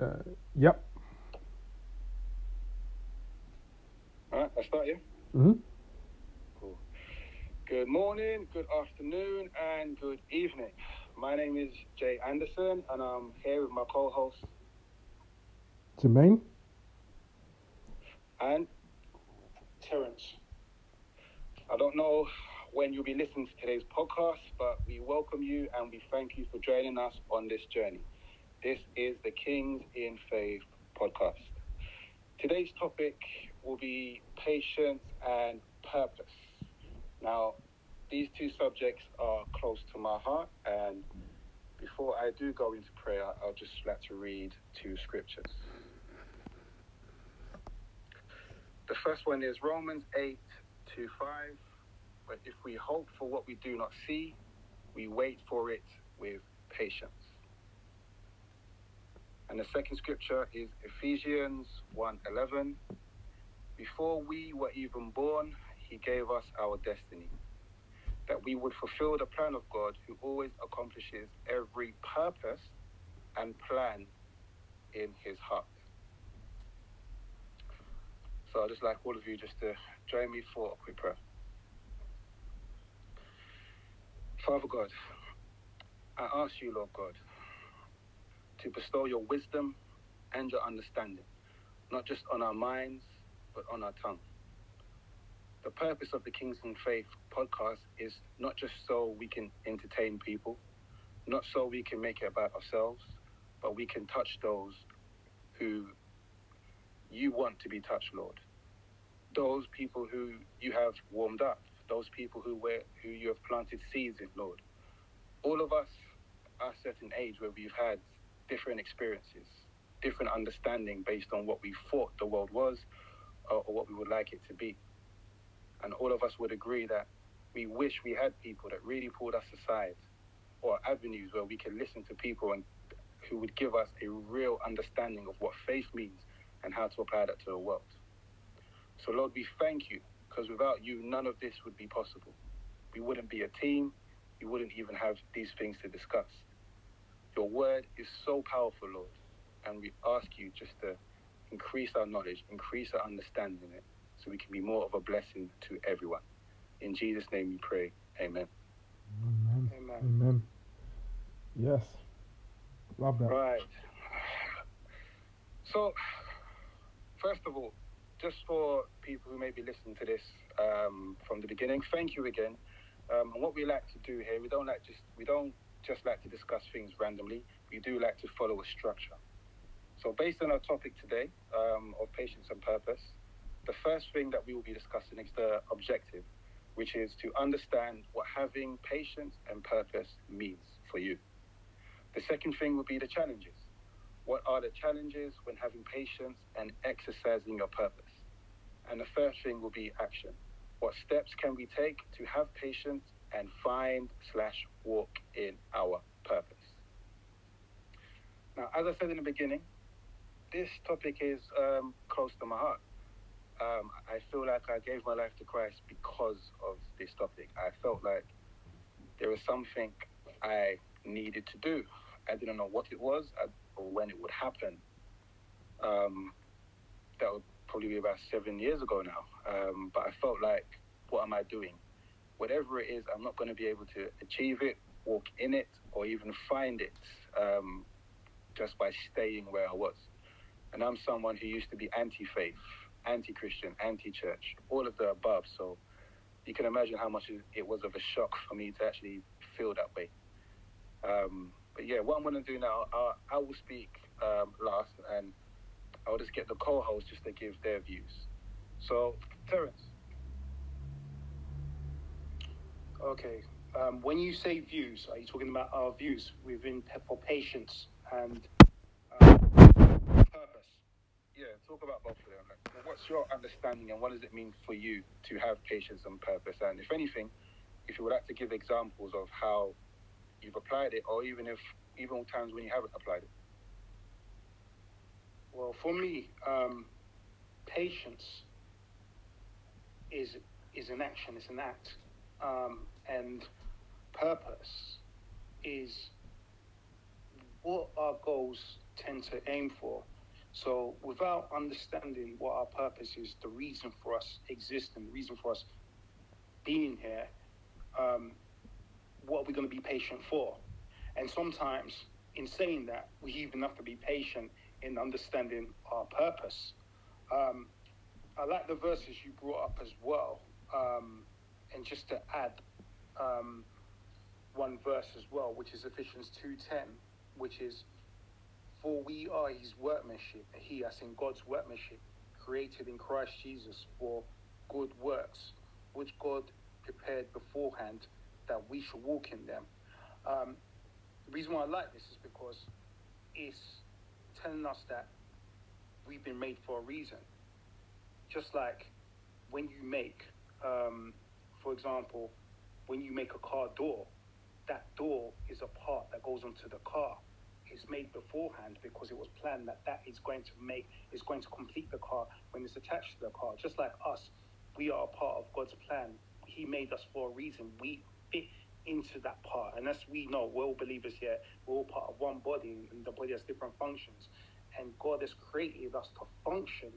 Uh, yep. All right, I start, yeah? hmm Cool. Good morning, good afternoon, and good evening. My name is Jay Anderson, and I'm here with my co host Jermaine? and Terence. I don't know when you'll be listening to today's podcast, but we welcome you and we thank you for joining us on this journey. This is the Kings in Faith podcast. Today's topic will be patience and purpose. Now, these two subjects are close to my heart, and before I do go into prayer, I'll just like to read two scriptures. The first one is Romans 8 to 5. But if we hope for what we do not see, we wait for it with patience. And the second scripture is Ephesians 1:11. Before we were even born, he gave us our destiny, that we would fulfill the plan of God who always accomplishes every purpose and plan in his heart. So I'd just like all of you just to join me for a quick prayer. Father God, I ask you, Lord God, to bestow your wisdom and your understanding, not just on our minds, but on our tongue. The purpose of the Kings and Faith podcast is not just so we can entertain people, not so we can make it about ourselves, but we can touch those who you want to be touched, Lord. Those people who you have warmed up, those people who were who you have planted seeds in, Lord. All of us are a certain age where we've had different experiences, different understanding based on what we thought the world was or, or what we would like it to be. And all of us would agree that we wish we had people that really pulled us aside or avenues where we can listen to people and who would give us a real understanding of what faith means and how to apply that to the world. So, Lord, we thank you because without you, none of this would be possible. We wouldn't be a team, we wouldn't even have these things to discuss. Your word is so powerful, Lord, and we ask you just to increase our knowledge, increase our understanding in it, so we can be more of a blessing to everyone. In Jesus' name we pray. Amen. Amen. Amen. Amen. Yes. Love that. Right. So, first of all, just for people who may be listening to this um, from the beginning, thank you again. Um, and what we like to do here, we don't like just we don't just like to discuss things randomly. We do like to follow a structure. So, based on our topic today um, of patience and purpose, the first thing that we will be discussing is the objective, which is to understand what having patience and purpose means for you. The second thing will be the challenges. What are the challenges when having patience and exercising your purpose? And the third thing will be action. What steps can we take to have patience and find slash walk in our purpose? Now, as I said in the beginning, this topic is um, close to my heart. Um, I feel like I gave my life to Christ because of this topic. I felt like there was something I needed to do. I didn't know what it was or when it would happen. Um, that would probably be about seven years ago now. Um, but I felt like, what am I doing? Whatever it is, I'm not going to be able to achieve it, walk in it, or even find it um, just by staying where I was. And I'm someone who used to be anti faith, anti Christian, anti church, all of the above. So you can imagine how much it was of a shock for me to actually feel that way. Um, but yeah, what I'm going to do now, I, I will speak um, last and I'll just get the co host just to give their views. So, Terence. Okay. Um, when you say views, are you talking about our views within for patience and um, purpose? Yeah, talk about both of them. Like, what's your understanding and what does it mean for you to have patience and purpose? And if anything, if you would like to give examples of how you've applied it, or even if even times when you haven't applied it. Well, for me, um, patience is is an action. It's an act, um, and purpose is what our goals tend to aim for. So, without understanding what our purpose is, the reason for us existing, the reason for us being here, um, what are we going to be patient for? And sometimes, in saying that, we even have to be patient in understanding our purpose. Um, I like the verses you brought up as well. Um, and just to add um, one verse as well, which is Ephesians 2.10, which is, For we are his workmanship, he as in God's workmanship, created in Christ Jesus for good works, which God prepared beforehand that we should walk in them. Um, the reason why I like this is because it's telling us that we've been made for a reason. Just like when you make, um, for example, when you make a car door, that door is a part that goes onto the car. It's made beforehand because it was planned that that is going to make, is going to complete the car when it's attached to the car. Just like us, we are a part of God's plan. He made us for a reason. We fit into that part. And as we know, we're all believers here, we're all part of one body, and the body has different functions. And God has created us to function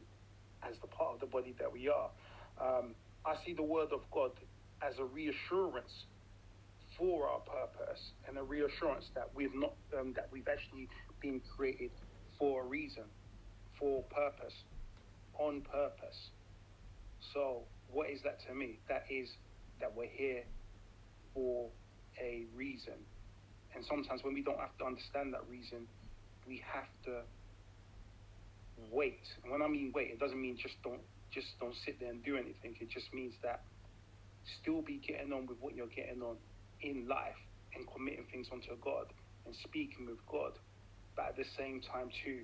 as the part of the body that we are. Um, I see the word of God as a reassurance for our purpose and a reassurance that we've not um, that we've actually been created for a reason, for purpose, on purpose. So, what is that to me? That is that we're here for a reason. And sometimes when we don't have to understand that reason, we have to wait. And when I mean wait, it doesn't mean just don't just don't sit there and do anything. It just means that still be getting on with what you're getting on in life and committing things onto God and speaking with God. But at the same time too,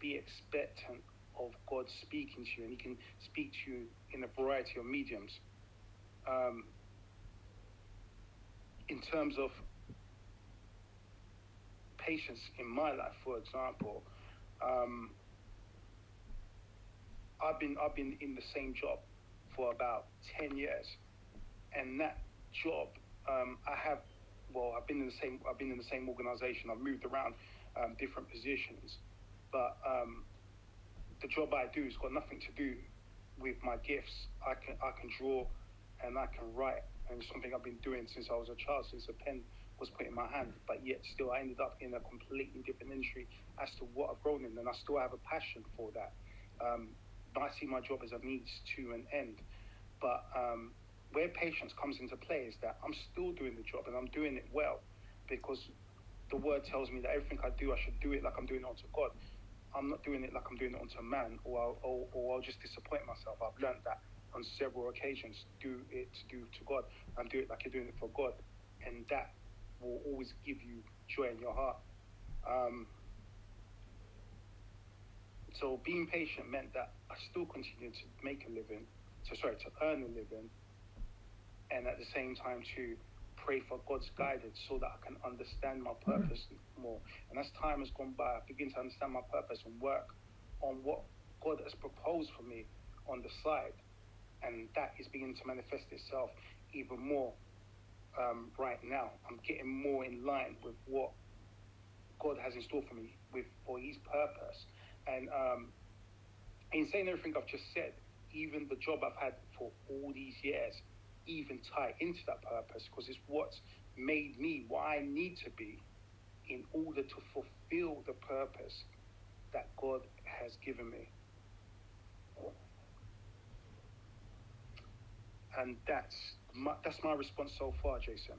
be expectant of God speaking to you and he can speak to you in a variety of mediums. Um, in terms of patience in my life, for example, um, I've been I've been in the same job for about ten years, and that job um, I have well I've been in the same I've been in the same organization. I've moved around um, different positions, but um, the job I do has got nothing to do with my gifts. I can I can draw, and I can write, and it's something I've been doing since I was a child, since a pen was put in my hand. But yet still, I ended up in a completely different industry as to what I've grown in, and I still have a passion for that. Um, I see my job as a means to an end. But um, where patience comes into play is that I'm still doing the job and I'm doing it well because the word tells me that everything I do, I should do it like I'm doing it unto God. I'm not doing it like I'm doing it unto man, or I'll, or, or I'll just disappoint myself. I've learned that on several occasions. Do it to do to God, and do it like you're doing it for God, and that will always give you joy in your heart. Um, so being patient meant that I still continued to make a living, so sorry, to earn a living, and at the same time to pray for God's guidance so that I can understand my purpose more. And as time has gone by, I begin to understand my purpose and work on what God has proposed for me on the side. And that is beginning to manifest itself even more um, right now. I'm getting more in line with what God has in store for me with for His purpose. And um, in saying everything I've just said, even the job I've had for all these years, even tie into that purpose because it's what's made me what I need to be in order to fulfill the purpose that God has given me. And that's my, that's my response so far, Jason.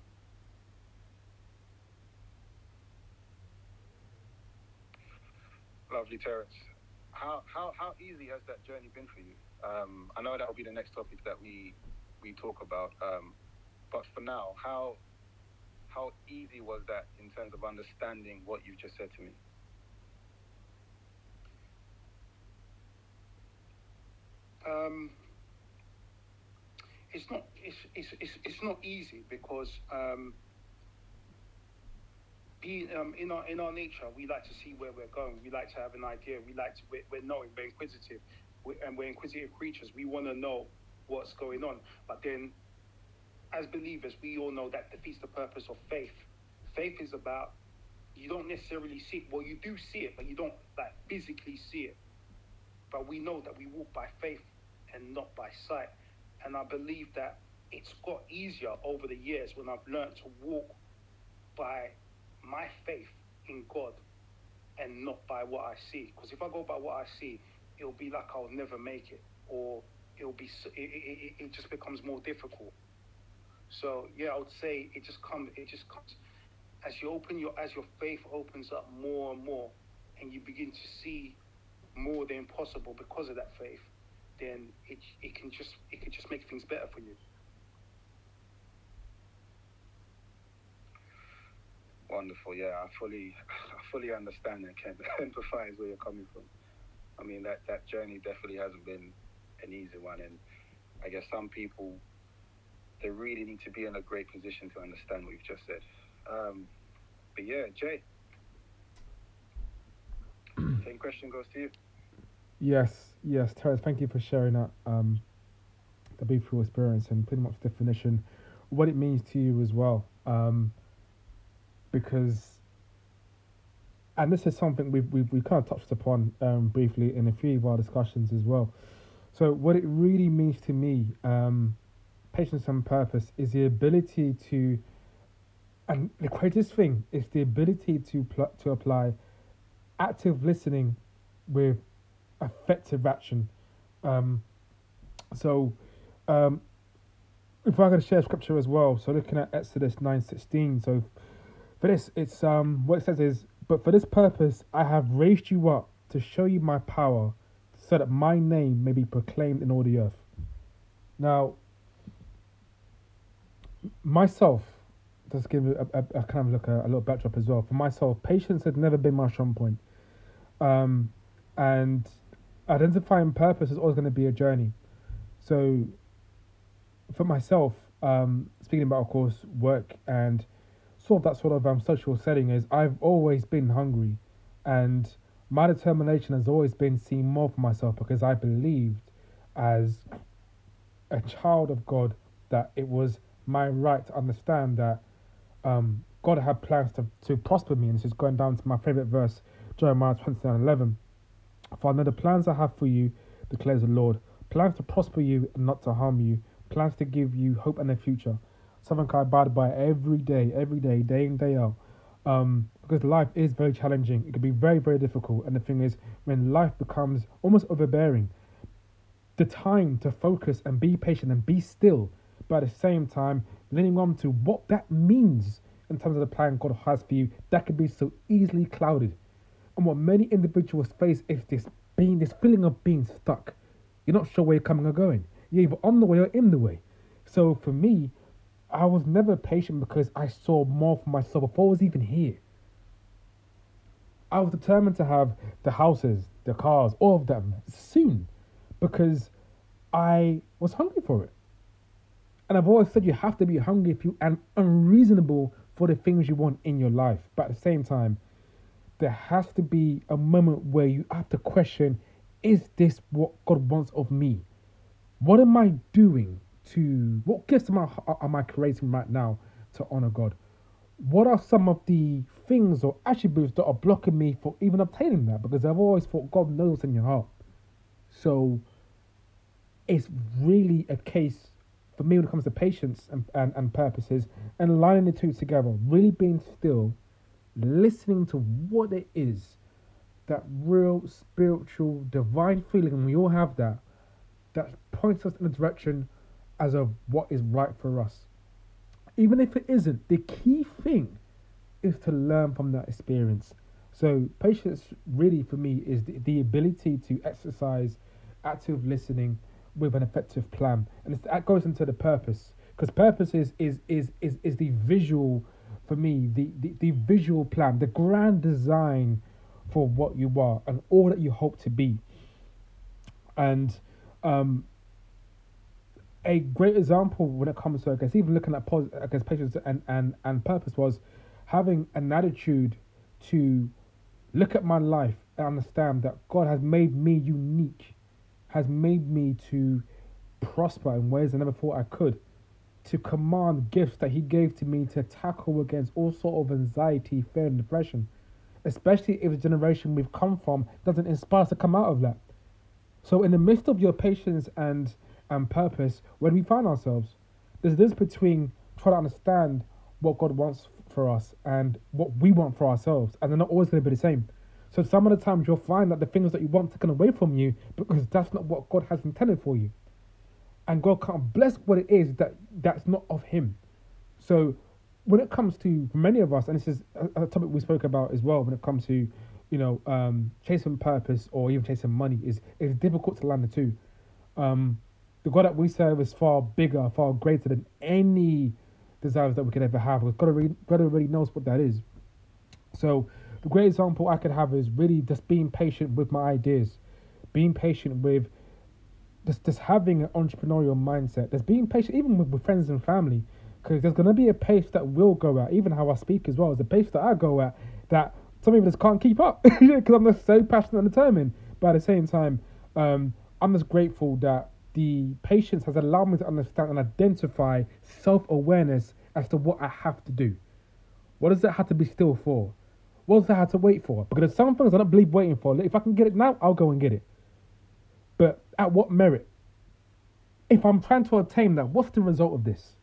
Lovely, Terence. How, how, how easy has that journey been for you? Um, I know that will be the next topic that we we talk about. Um, but for now, how how easy was that in terms of understanding what you just said to me? Um, it's not it's, it's, it's, it's not easy because um, being um, in our in our nature we like to see where we're going we like to have an idea we like to we're, we're knowing we're inquisitive we and we're inquisitive creatures we want to know what's going on but then as believers we all know that defeats the purpose of faith faith is about you don't necessarily see it. Well, you do see it, but you don't like physically see it. But we know that we walk by faith and not by sight. And I believe that it's got easier over the years when I've learned to walk by my faith in God and not by what I see. Because if I go by what I see, it'll be like I'll never make it, or it'll be it, it, it just becomes more difficult. So yeah, I would say it just comes it just comes as you open your as your faith opens up more and more, and you begin to see more than possible because of that faith, then it it can just it can just make things better for you. Wonderful, yeah. I fully, I fully understand and can empathize where you're coming from. I mean, that that journey definitely hasn't been an easy one, and I guess some people they really need to be in a great position to understand what you've just said. Um, but yeah, Jay, same question goes to you. Yes, yes, Terence. Thank you for sharing that. Um, the beautiful experience and pretty much definition, what it means to you as well. Um, because, and this is something we've, we've, we kind of touched upon um, briefly in a few of our discussions as well. So, what it really means to me, um, patience and purpose, is the ability to, and the greatest thing is the ability to pl- to apply active listening with effective action. Um, so, um, if I'm going to share scripture as well, so looking at Exodus nine sixteen, so for this, it's um what it says is, but for this purpose I have raised you up to show you my power, so that my name may be proclaimed in all the earth. Now, myself, just give a, a, a kind of look a, a, little backdrop as well. For myself, patience has never been my strong point, um, and identifying purpose is always going to be a journey. So, for myself, um, speaking about of course work and sort of that sort of um, social setting is I've always been hungry, and my determination has always been seeing more for myself because I believed as a child of God that it was my right to understand that um, God had plans to, to prosper me. And this is going down to my favorite verse, Jeremiah 29 11. For I know the plans I have for you, declares the Lord plans to prosper you and not to harm you, plans to give you hope and a future something I abide by every day, every day, day in, day out. Um, because life is very challenging. It can be very, very difficult. And the thing is, when life becomes almost overbearing, the time to focus and be patient and be still, but at the same time, leaning on to what that means in terms of the plan God has for you, that can be so easily clouded. And what many individuals face is this being this feeling of being stuck. You're not sure where you're coming or going. You're either on the way or in the way. So for me, I was never patient because I saw more for myself before I was even here. I was determined to have the houses, the cars, all of them soon because I was hungry for it. And I've always said you have to be hungry and unreasonable for the things you want in your life. But at the same time, there has to be a moment where you have to question is this what God wants of me? What am I doing to what gifts am I am I creating right now to honor God? What are some of the things or attributes that are blocking me for even obtaining that? Because I've always thought God knows in your heart. So it's really a case for me when it comes to patience and, and, and purposes and lining the two together, really being still, listening to what it is, that real spiritual divine feeling, and we all have that, that points us in the direction as of what is right for us. Even if it isn't, the key thing is to learn from that experience. So, patience really for me is the, the ability to exercise active listening with an effective plan, and that goes into the purpose because purpose is is is is, is the visual for me the, the the visual plan the grand design for what you are and all that you hope to be and um a great example when it comes to I guess even looking at pos- I guess patience and, and, and purpose was having an attitude to look at my life and understand that God has made me unique, has made me to prosper in ways I never thought I could. to command gifts that He gave to me to tackle against all sort of anxiety, fear, and depression. Especially if the generation we've come from doesn't inspire us to come out of that. So, in the midst of your patience and and purpose, do we find ourselves? There's this between trying to understand what God wants for us and what we want for ourselves, and they're not always going to be the same. So some of the times you'll find that the things that you want taken away from you because that's not what God has intended for you, and God can't bless what it is that that's not of Him. So when it comes to many of us, and this is a, a topic we spoke about as well, when it comes to you know um, chasing purpose or even chasing money, is it's difficult to land the two. Um, the God that we serve is far bigger, far greater than any desires that we could ever have. Because God already, God already knows what that is. So the great example I could have is really just being patient with my ideas, being patient with just just having an entrepreneurial mindset. There's being patient even with, with friends and family, because there's gonna be a pace that will go at. Even how I speak as well is a pace that I go at that some people just can't keep up because I'm just so passionate and determined. But at the same time, um, I'm just grateful that the patience has allowed me to understand and identify self awareness as to what I have to do. What does that have to be still for? What does that have to wait for? Because there's some things I don't believe waiting for. If I can get it now, I'll go and get it. But at what merit? If I'm trying to attain that, what's the result of this?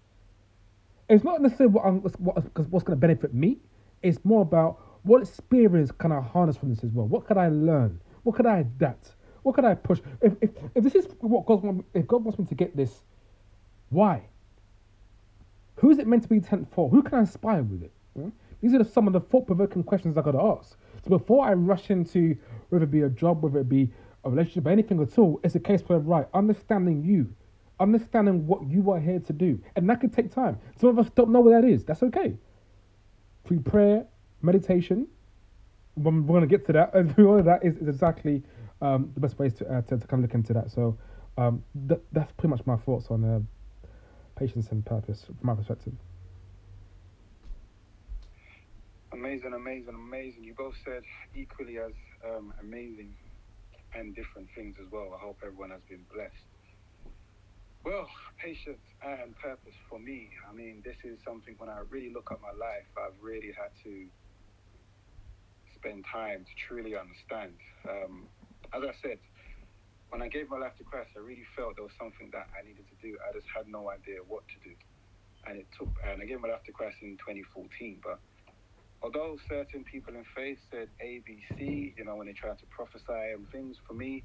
It's not necessarily what I'm, what, what's going to benefit me. It's more about what experience can I harness from this as well. What could I learn? What could I adapt? What could I push? If, if, if this is what God wants, if God wants me to get this, why? Who is it meant to be sent for? Who can I inspire with it? Hmm? These are some of the thought-provoking questions I got to ask. So before I rush into whether it be a job, whether it be a relationship, anything at all, it's a case where right, understanding you, understanding what you are here to do, and that could take time. Some of us don't know what that is. That's okay. Through prayer, meditation, we're going to get to that. And all of that is, is exactly um, the best ways to, uh, to, to kind of look into that. So um, th- that's pretty much my thoughts on uh, patience and purpose from my perspective. Amazing, amazing, amazing. You both said equally as um, amazing and different things as well. I hope everyone has been blessed. Well, patience and purpose for me. I mean, this is something when I really look at my life, I've really had to spend time to truly understand. Um, as I said, when I gave my life to Christ, I really felt there was something that I needed to do. I just had no idea what to do. And it took, and I gave my life to Christ in 2014. But although certain people in faith said A, B, C, you know, when they tried to prophesy and things, for me,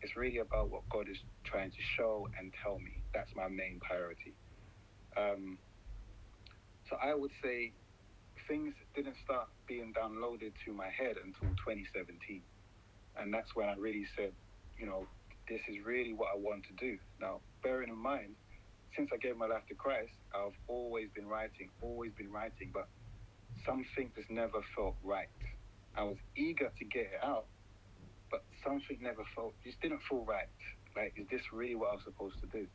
it's really about what God is trying to show and tell me. That's my main priority. Um, so I would say things didn't start being downloaded to my head until 2017 and that's when I really said, you know, this is really what I want to do. Now, bearing in mind, since I gave my life to Christ, I've always been writing, always been writing, but something just never felt right. I was eager to get it out, but something never felt, just didn't feel right. Like, is this really what I was supposed to do?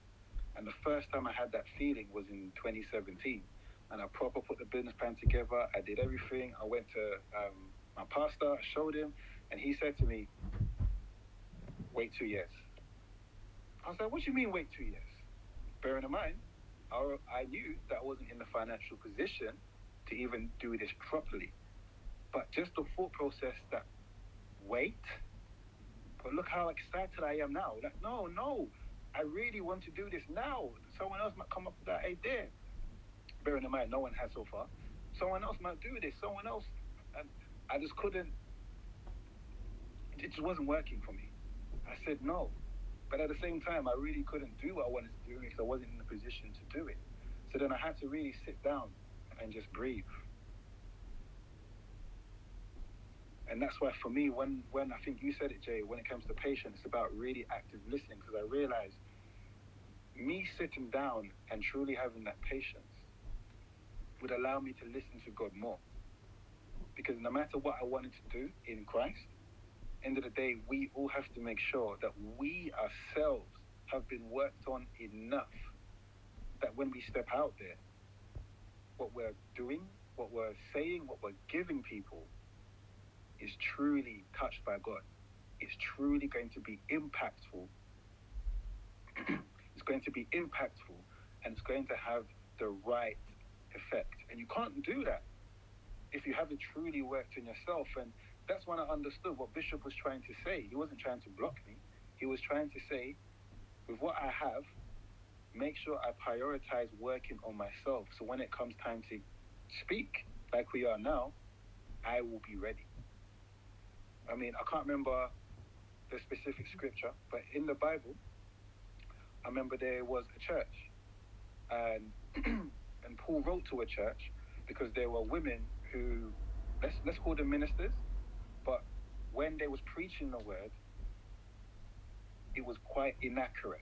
And the first time I had that feeling was in 2017. And I proper put the business plan together. I did everything. I went to um, my pastor, I showed him, and he said to me, wait two years. I was like, what do you mean wait two years? Bearing in mind, I, I knew that I wasn't in the financial position to even do this properly. But just the thought process that wait, but look how excited I am now. Like, no, no, I really want to do this now. Someone else might come up with that idea. Bearing in mind, no one has so far. Someone else might do this. Someone else, and I just couldn't it just wasn't working for me. I said no. But at the same time, I really couldn't do what I wanted to do because I wasn't in a position to do it. So then I had to really sit down and just breathe. And that's why for me, when, when I think you said it, Jay, when it comes to patience, it's about really active listening because I realized me sitting down and truly having that patience would allow me to listen to God more. Because no matter what I wanted to do in Christ, end of the day, we all have to make sure that we ourselves have been worked on enough that when we step out there, what we're doing, what we're saying, what we're giving people is truly touched by God. It's truly going to be impactful. it's going to be impactful and it's going to have the right effect. And you can't do that if you haven't truly worked on yourself. And that's when I understood what Bishop was trying to say. He wasn't trying to block me, he was trying to say, with what I have, make sure I prioritize working on myself. So when it comes time to speak, like we are now, I will be ready. I mean, I can't remember the specific scripture, but in the Bible, I remember there was a church, and and Paul wrote to a church because there were women who let's let's call them ministers, but when they was preaching the word, it was quite inaccurate.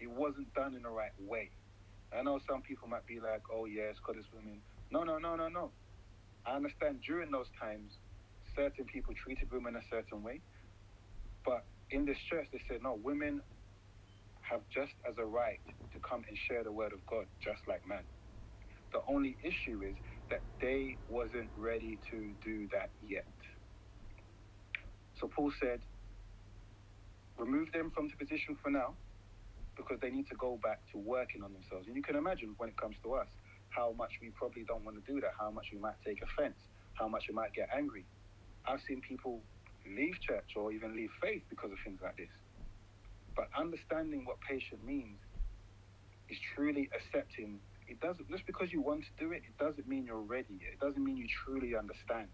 It wasn't done in the right way. I know some people might be like, "Oh yes, because it's women." No, no, no, no, no. I understand during those times, certain people treated women a certain way, but in this church they said, "No, women have just as a right to come and share the word of God, just like men." The only issue is that they wasn't ready to do that yet. So Paul said, remove them from the position for now because they need to go back to working on themselves. And you can imagine when it comes to us, how much we probably don't want to do that, how much we might take offense, how much we might get angry. I've seen people leave church or even leave faith because of things like this. But understanding what patient means is truly accepting it doesn't just because you want to do it, it doesn't mean you're ready. It doesn't mean you truly understand.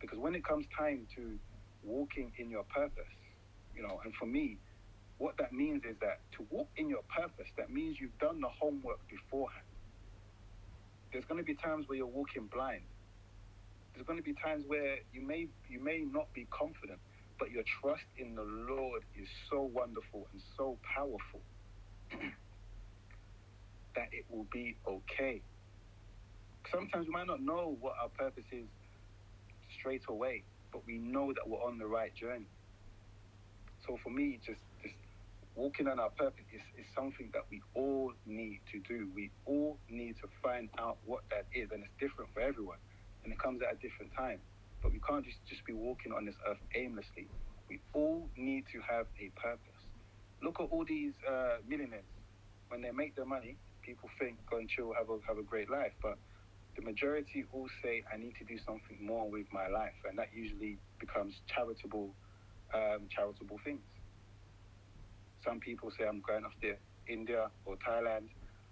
Because when it comes time to walking in your purpose, you know, and for me, what that means is that to walk in your purpose, that means you've done the homework beforehand. There's going to be times where you're walking blind. There's going to be times where you may you may not be confident, but your trust in the Lord is so wonderful and so powerful. that it will be okay. Sometimes we might not know what our purpose is straight away, but we know that we're on the right journey. So for me, just just walking on our purpose is, is something that we all need to do. We all need to find out what that is, and it's different for everyone, and it comes at a different time. But we can't just, just be walking on this earth aimlessly. We all need to have a purpose. Look at all these uh, millionaires. When they make their money, people think go and chill, have a have a great life, but the majority all say I need to do something more with my life, and that usually becomes charitable, um, charitable things. Some people say I'm going off to India or Thailand,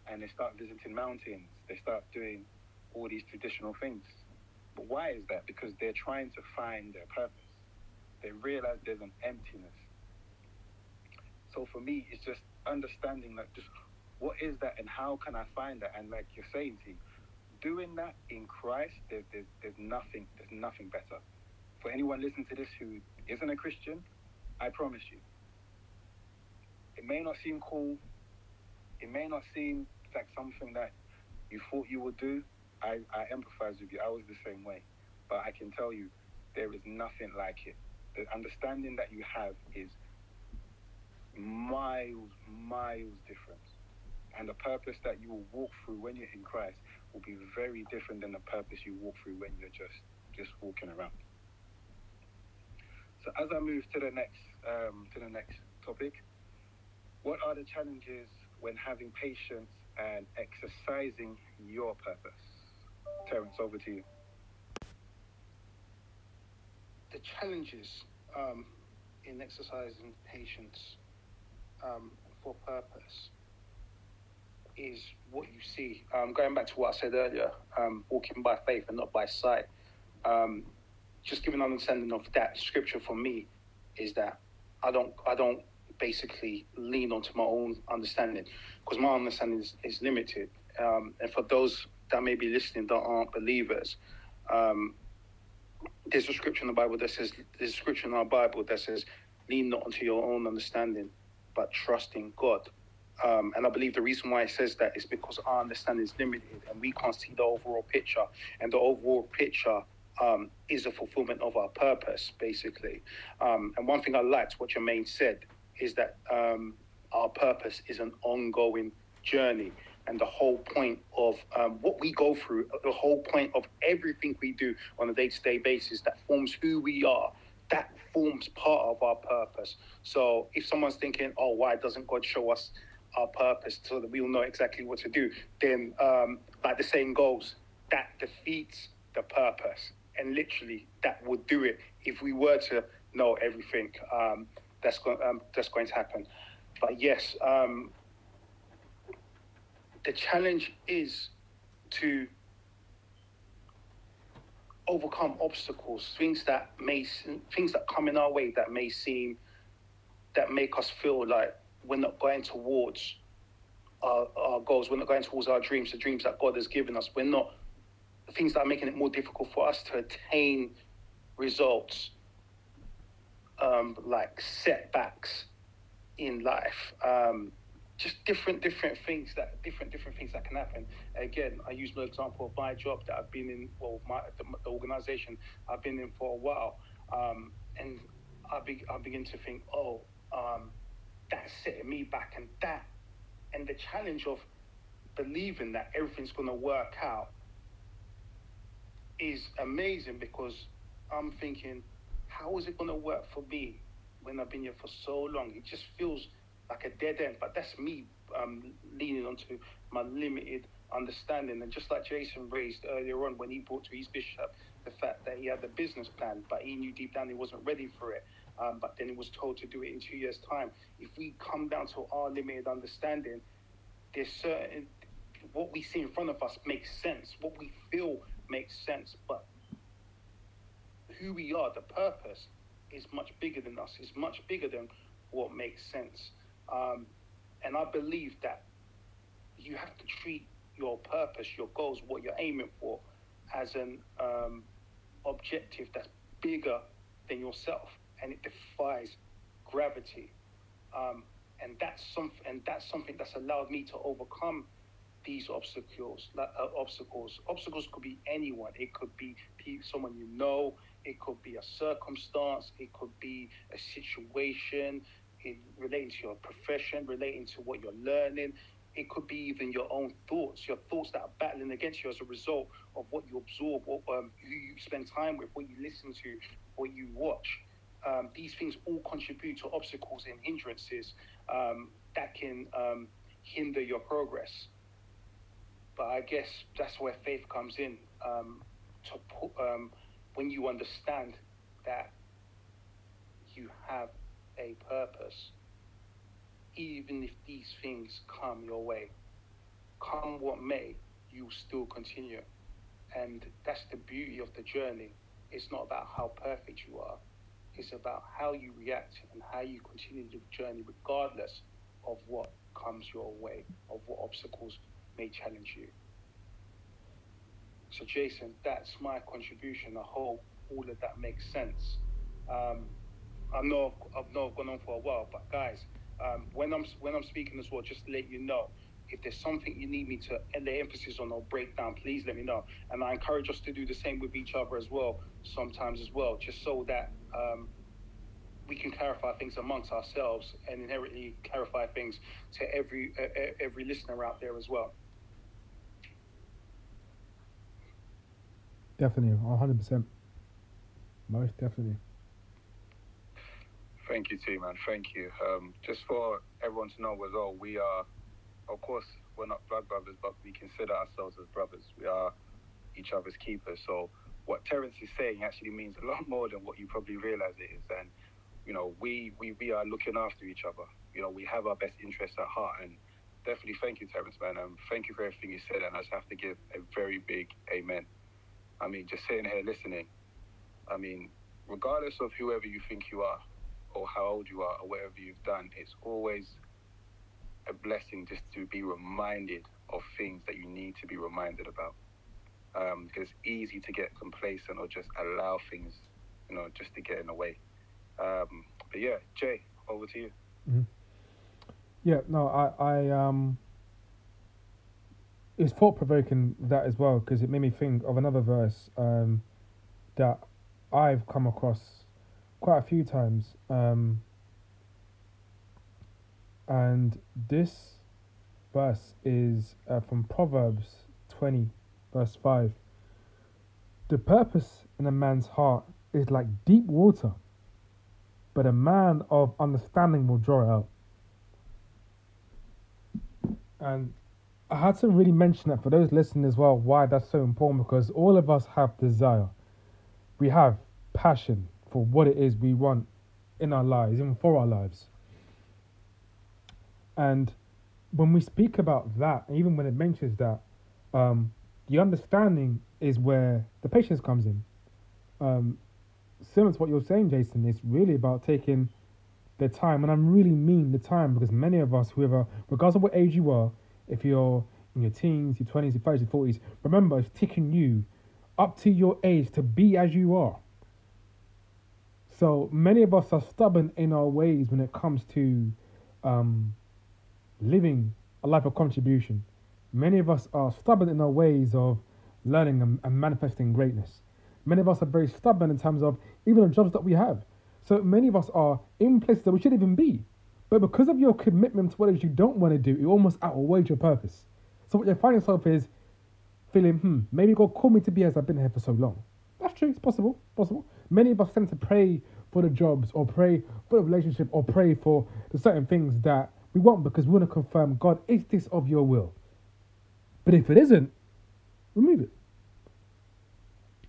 and they start visiting mountains. They start doing all these traditional things. But why is that? Because they're trying to find their purpose. They realize there's an emptiness. So for me, it's just understanding that just what is that and how can I find that? And like you're saying, to doing that in Christ, there's, there's, there's nothing, there's nothing better. For anyone listening to this who isn't a Christian, I promise you, it may not seem cool. It may not seem like something that you thought you would do. I, I empathize with you. I was the same way. But I can tell you, there is nothing like it. The understanding that you have is miles, miles different. And the purpose that you will walk through when you're in Christ will be very different than the purpose you walk through when you're just just walking around. So as I move to the next um, to the next topic, what are the challenges when having patience and exercising your purpose? Terence, over to you. The challenges um, in exercising patience um, for purpose is what you see. Um, going back to what I said earlier, um, walking by faith and not by sight. Um, just giving an understanding of that scripture for me is that I don't I don't basically lean onto my own understanding because my understanding is, is limited. Um, and for those that may be listening that aren't believers, um, there's a scripture in the Bible that says there's a scripture in our Bible that says, lean not onto your own understanding, but trust in God. Um, and I believe the reason why it says that is because our understanding is limited and we can't see the overall picture. And the overall picture um, is a fulfillment of our purpose, basically. Um, and one thing I liked what Jermaine said is that um, our purpose is an ongoing journey. And the whole point of um, what we go through, the whole point of everything we do on a day to day basis that forms who we are, that forms part of our purpose. So if someone's thinking, oh, why doesn't God show us our purpose so that we'll know exactly what to do, then, um, like the saying goes, that defeats the purpose. And literally, that would do it if we were to know everything um, that's, go- um, that's going to happen. But yes, um, the challenge is to overcome obstacles, things that may things that come in our way that may seem that make us feel like we're not going towards our, our goals, we're not going towards our dreams, the dreams that God has given us. We're not things that are making it more difficult for us to attain results, um, like setbacks in life. Um, just different different things that different different things that can happen. Again, I use the example of my job that I've been in, well, my the, the organization I've been in for a while, um, and I be, I begin to think, oh, um, that's setting me back, and that, and the challenge of believing that everything's going to work out is amazing because I'm thinking, how is it going to work for me when I've been here for so long? It just feels like a dead end. But that's me um, leaning onto my limited understanding. And just like Jason raised earlier on when he brought to his bishop the fact that he had the business plan, but he knew deep down he wasn't ready for it. Um, but then he was told to do it in two years' time. If we come down to our limited understanding, there's certain what we see in front of us makes sense. What we feel makes sense, but who we are, the purpose, is much bigger than us. Is much bigger than what makes sense. Um, and I believe that you have to treat your purpose, your goals, what you're aiming for, as an um, objective that's bigger than yourself, and it defies gravity. Um, and that's something, and that's something that's allowed me to overcome these obstacles. Uh, obstacles. Obstacles could be anyone. It could be someone you know. It could be a circumstance. It could be a situation in relating to your profession, relating to what you're learning. It could be even your own thoughts, your thoughts that are battling against you as a result of what you absorb, or um, who you spend time with, what you listen to, what you watch. Um, these things all contribute to obstacles and hindrances um, that can um, hinder your progress. But I guess that's where faith comes in. Um, to put, um, when you understand that you have a purpose, even if these things come your way. Come what may, you still continue. And that's the beauty of the journey. It's not about how perfect you are, it's about how you react and how you continue the journey, regardless of what comes your way, of what obstacles may challenge you. So, Jason, that's my contribution. I hope all of that makes sense. Um, I know I've not gone on for a while, but guys, um, when I'm when I'm speaking as well, just to let you know, if there's something you need me to lay emphasis on or break down, please let me know. And I encourage us to do the same with each other as well, sometimes as well, just so that um, we can clarify things amongst ourselves and inherently clarify things to every uh, every listener out there as well. Definitely, 100%. Most definitely. Thank you, too, man. Thank you. Um, just for everyone to know as well, we are, of course, we're not blood brothers, but we consider ourselves as brothers. We are each other's keepers. So what Terence is saying actually means a lot more than what you probably realize it is. And you know, we we we are looking after each other. You know, we have our best interests at heart. And definitely, thank you, Terence, man. Um, thank you for everything you said. And I just have to give a very big amen. I mean, just sitting here listening. I mean, regardless of whoever you think you are, or how old you are or whatever you've done, it's always a blessing just to be reminded of things that you need to be reminded about. Um, because it's easy to get complacent or just allow things, you know, just to get in the way. Um, but yeah, Jay, over to you. Mm-hmm. Yeah, no, I, I, um, it's thought provoking that as well because it made me think of another verse um, that I've come across quite a few times. Um, and this verse is uh, from Proverbs 20, verse 5. The purpose in a man's heart is like deep water, but a man of understanding will draw it out. And I had to really mention that for those listening as well, why that's so important because all of us have desire. We have passion for what it is we want in our lives, even for our lives. And when we speak about that, even when it mentions that, um, the understanding is where the patience comes in. Um, similar to what you're saying, Jason, it's really about taking the time, and I really mean the time because many of us, whoever, regardless of what age you are, if you're in your teens, your 20s, your 30s, your 40s, remember it's taking you up to your age to be as you are. So many of us are stubborn in our ways when it comes to um, living a life of contribution. Many of us are stubborn in our ways of learning and, and manifesting greatness. Many of us are very stubborn in terms of even the jobs that we have. So many of us are in places that we shouldn't even be. But because of your commitment to what it is you don't want to do, you almost outweighs your purpose. So what you find yourself is feeling, hmm, maybe God called me to be as I've been here for so long. That's true, it's possible, possible. Many of us tend to pray for the jobs or pray for the relationship or pray for the certain things that we want because we want to confirm, God, is this of your will? But if it isn't, remove it.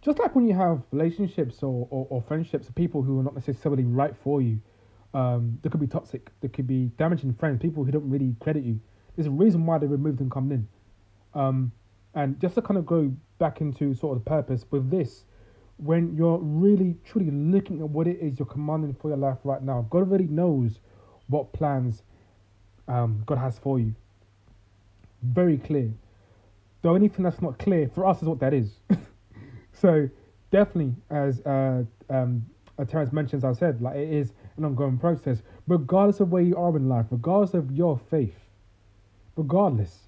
Just like when you have relationships or, or, or friendships people who are not necessarily right for you, um, they could be toxic, they could be damaging friends, people who don't really credit you. There's a reason why they removed and coming in. Um, and just to kind of go back into sort of the purpose with this, when you're really truly looking at what it is you're commanding for your life right now, God already knows what plans um, God has for you. Very clear. The only thing that's not clear for us is what that is. so definitely, as uh, um, uh, Terence mentions, I said, like it is an ongoing process, regardless of where you are in life, regardless of your faith, regardless,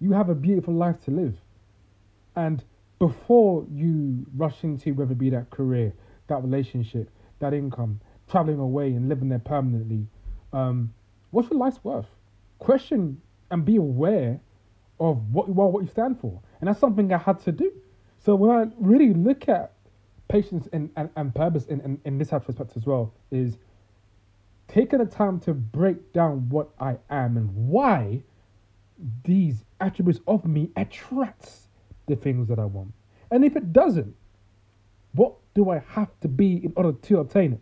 you have a beautiful life to live. And before you rush into whether it be that career, that relationship, that income, traveling away and living there permanently, um, what's your life's worth? Question and be aware of what you are, what you stand for. And that's something I had to do. So when I really look at patience and, and, and purpose in, in, in this aspect as well, is taking the time to break down what I am and why these attributes of me attracts the things that I want. And if it doesn't, what do I have to be in order to obtain it?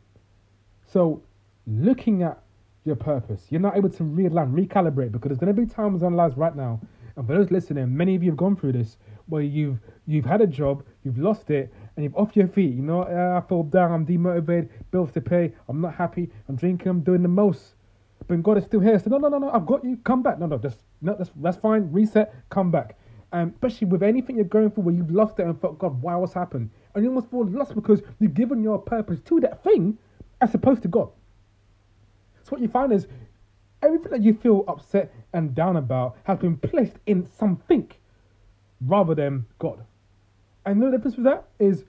So looking at your purpose, you're not able to realign, recalibrate because there's going to be times in lives right now, and for those listening, many of you have gone through this where you've you've had a job, you've lost it, and you're off your feet. You know, uh, I feel down, I'm demotivated, bills to pay, I'm not happy, I'm drinking, I'm doing the most. But God is still here. So no, no, no, no, I've got you. Come back. No, no, just no, that's that's fine. Reset, come back. And especially with anything you're going through where you've lost it and thought, God, why what's happened? And you almost feel lost because you've given your purpose to that thing as opposed to God. So what you find is everything that you feel upset and down about has been placed in something rather than God. And the difference with that is,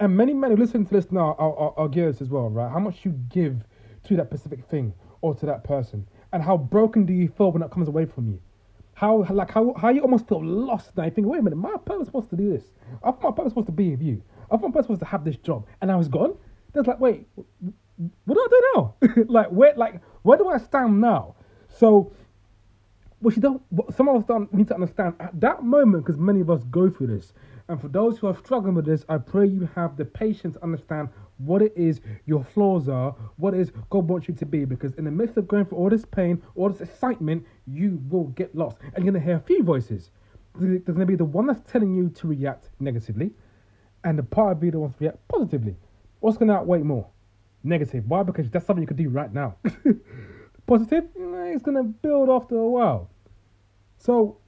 and many men who listen to this now are, are, are gears as well, right? How much you give to that specific thing or to that person, and how broken do you feel when it comes away from you? How like how how you almost feel lost now. You think, wait a minute, my purpose was to do this. I thought my purpose was to be with you. I thought my purpose was to have this job, and I was gone. That's like, wait, what do I do now? like where like where do I stand now? So what you don't what some of us don't need to understand at that moment, because many of us go through this. And for those who are struggling with this, I pray you have the patience to understand what it is your flaws are, what is God wants you to be. Because in the midst of going through all this pain, all this excitement, you will get lost. And you're going to hear a few voices. There's going to be the one that's telling you to react negatively, and the part of you that wants to react positively. What's going to outweigh more? Negative. Why? Because that's something you could do right now. Positive, it's going to build after a while. So,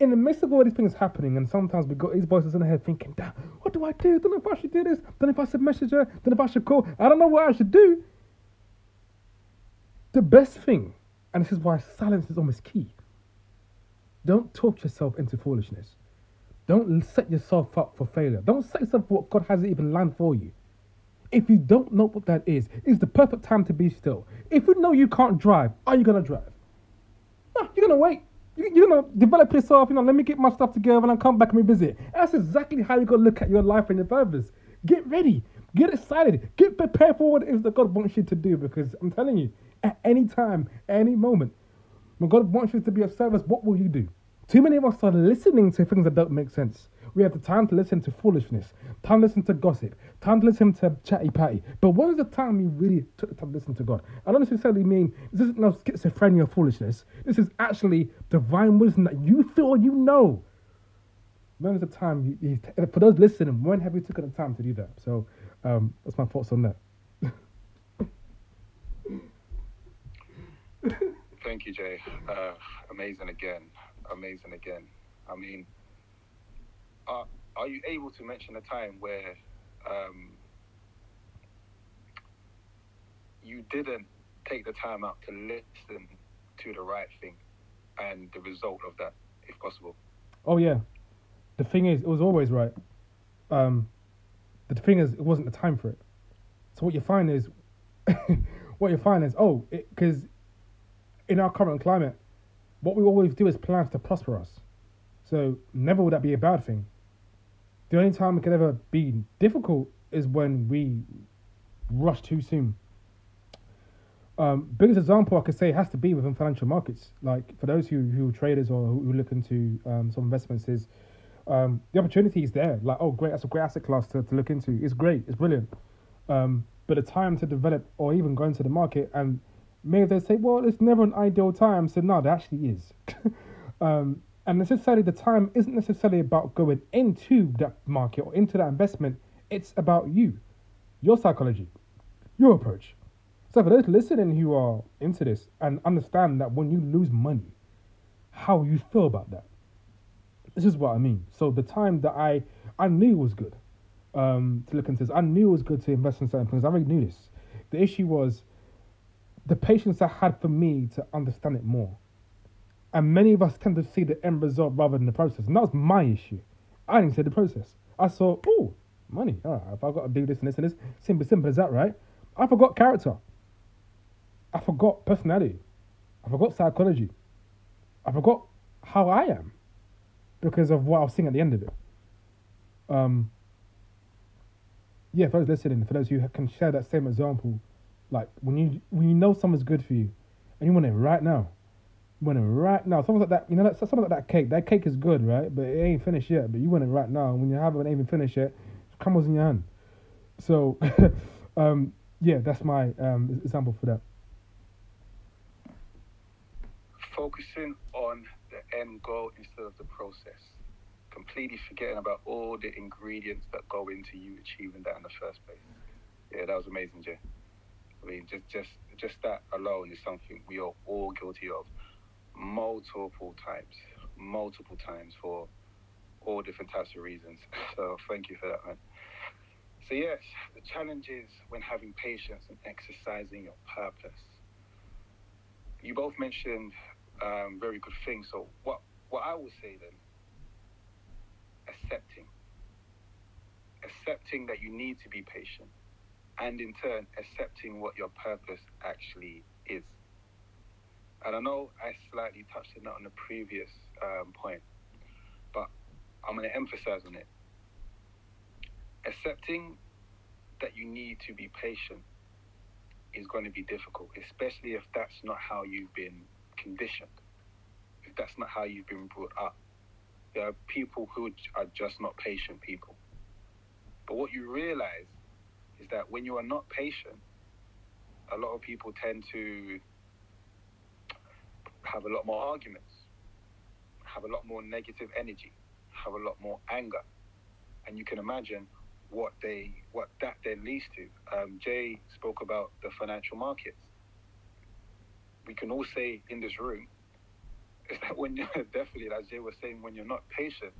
in the midst of all these things happening, and sometimes we got these voices in the head thinking, what do I do? Don't know if I should do this. Don't know if I should message her. Don't know if I should call. I don't know what I should do. The best thing, and this is why silence is almost key. Don't talk yourself into foolishness. Don't set yourself up for failure. Don't set yourself for what God hasn't even planned for you. If you don't know what that is, it's the perfect time to be still. If you know you can't drive, are you gonna drive? No, you're gonna wait. You're gonna develop yourself. You know, let me get my stuff together and I'll come back and revisit. that's exactly how you gotta look at your life and your purpose. Get ready, get excited, get prepared for what it is that God wants you to do. Because I'm telling you, at any time, any moment, When God wants you to be of service, what will you do? Too many of us are listening to things that don't make sense. We have the time to listen to foolishness, time to listen to gossip, time to listen to chatty patty. But when was the time you really took the time to listen to God? I don't necessarily mean this isn't no schizophrenia or foolishness. This is actually divine wisdom that you feel you know. When was the time you, you for those listening? When have you taken the time to do that? So um, that's my thoughts on that. Thank you, Jay. Uh, amazing again. Amazing again. I mean, are, are you able to mention a time where um, you didn't take the time out to listen to the right thing and the result of that, if possible? Oh yeah. The thing is, it was always right. Um, the thing is, it wasn't the time for it. So what you find is, what you find is, oh, because in our current climate, what we always do is plans to prosper us. So never would that be a bad thing. The only time it can ever be difficult is when we rush too soon. Um, biggest example I could say has to be within financial markets. Like for those who who are traders or who, who look into um, some investments, is um, the opportunity is there. Like oh great, that's a great asset class to, to look into. It's great, it's brilliant. Um, but the time to develop or even go into the market and maybe they say, well, it's never an ideal time. So no, there actually is. um, and necessarily the time isn't necessarily about going into that market or into that investment. It's about you, your psychology, your approach. So for those listening who are into this and understand that when you lose money, how you feel about that. This is what I mean. So the time that I I knew was good um, to look into this, I knew it was good to invest in certain things. I already knew this. The issue was the patience I had for me to understand it more. And many of us tend to see the end result rather than the process. And that was my issue. I didn't see the process. I saw, oh, money. Right, if I've got to do this and this and this, simple, simple as that, right? I forgot character. I forgot personality. I forgot psychology. I forgot how I am because of what I was seeing at the end of it. Um, yeah, for those listening, for those who can share that same example, like when you when you know something's good for you, and you want it right now, you want it right now. Something like that, you know, that something like that cake. That cake is good, right? But it ain't finished yet. But you want it right now. And when you haven't even finished yet, It crumbles in your hand. So, um, yeah, that's my um, example for that. Focusing on the end goal instead of the process. Completely forgetting about all the ingredients that go into you achieving that in the first place. Yeah, that was amazing, Jay. I mean, just just just that alone is something we are all guilty of multiple times, multiple times for all different types of reasons. So thank you for that, man. So yes, the challenge is when having patience and exercising your purpose. You both mentioned um, very good things. So what what I will say then, accepting, accepting that you need to be patient and in turn accepting what your purpose actually is. And I know I slightly touched on that on the previous um, point, but I'm going to emphasize on it. Accepting that you need to be patient is going to be difficult, especially if that's not how you've been conditioned, if that's not how you've been brought up. There are people who are just not patient people. But what you realize is that when you are not patient, a lot of people tend to have a lot more arguments, have a lot more negative energy, have a lot more anger, and you can imagine what they what that then leads to. Um, Jay spoke about the financial markets. We can all say in this room is that when you're definitely, as Jay was saying, when you're not patient,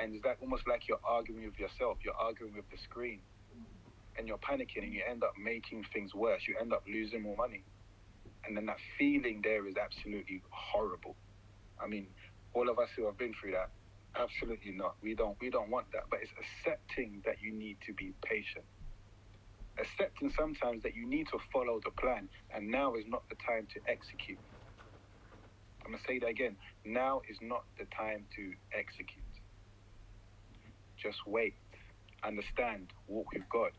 and it's like almost like you're arguing with yourself, you're arguing with the screen, and you're panicking, and you end up making things worse. You end up losing more money, and then that feeling there is absolutely horrible. I mean, all of us who have been through that, absolutely not. We don't we don't want that. But it's accepting that you need to be patient. Accepting sometimes that you need to follow the plan, and now is not the time to execute. I'm gonna say that again. Now is not the time to execute. Just wait, understand, walk with God.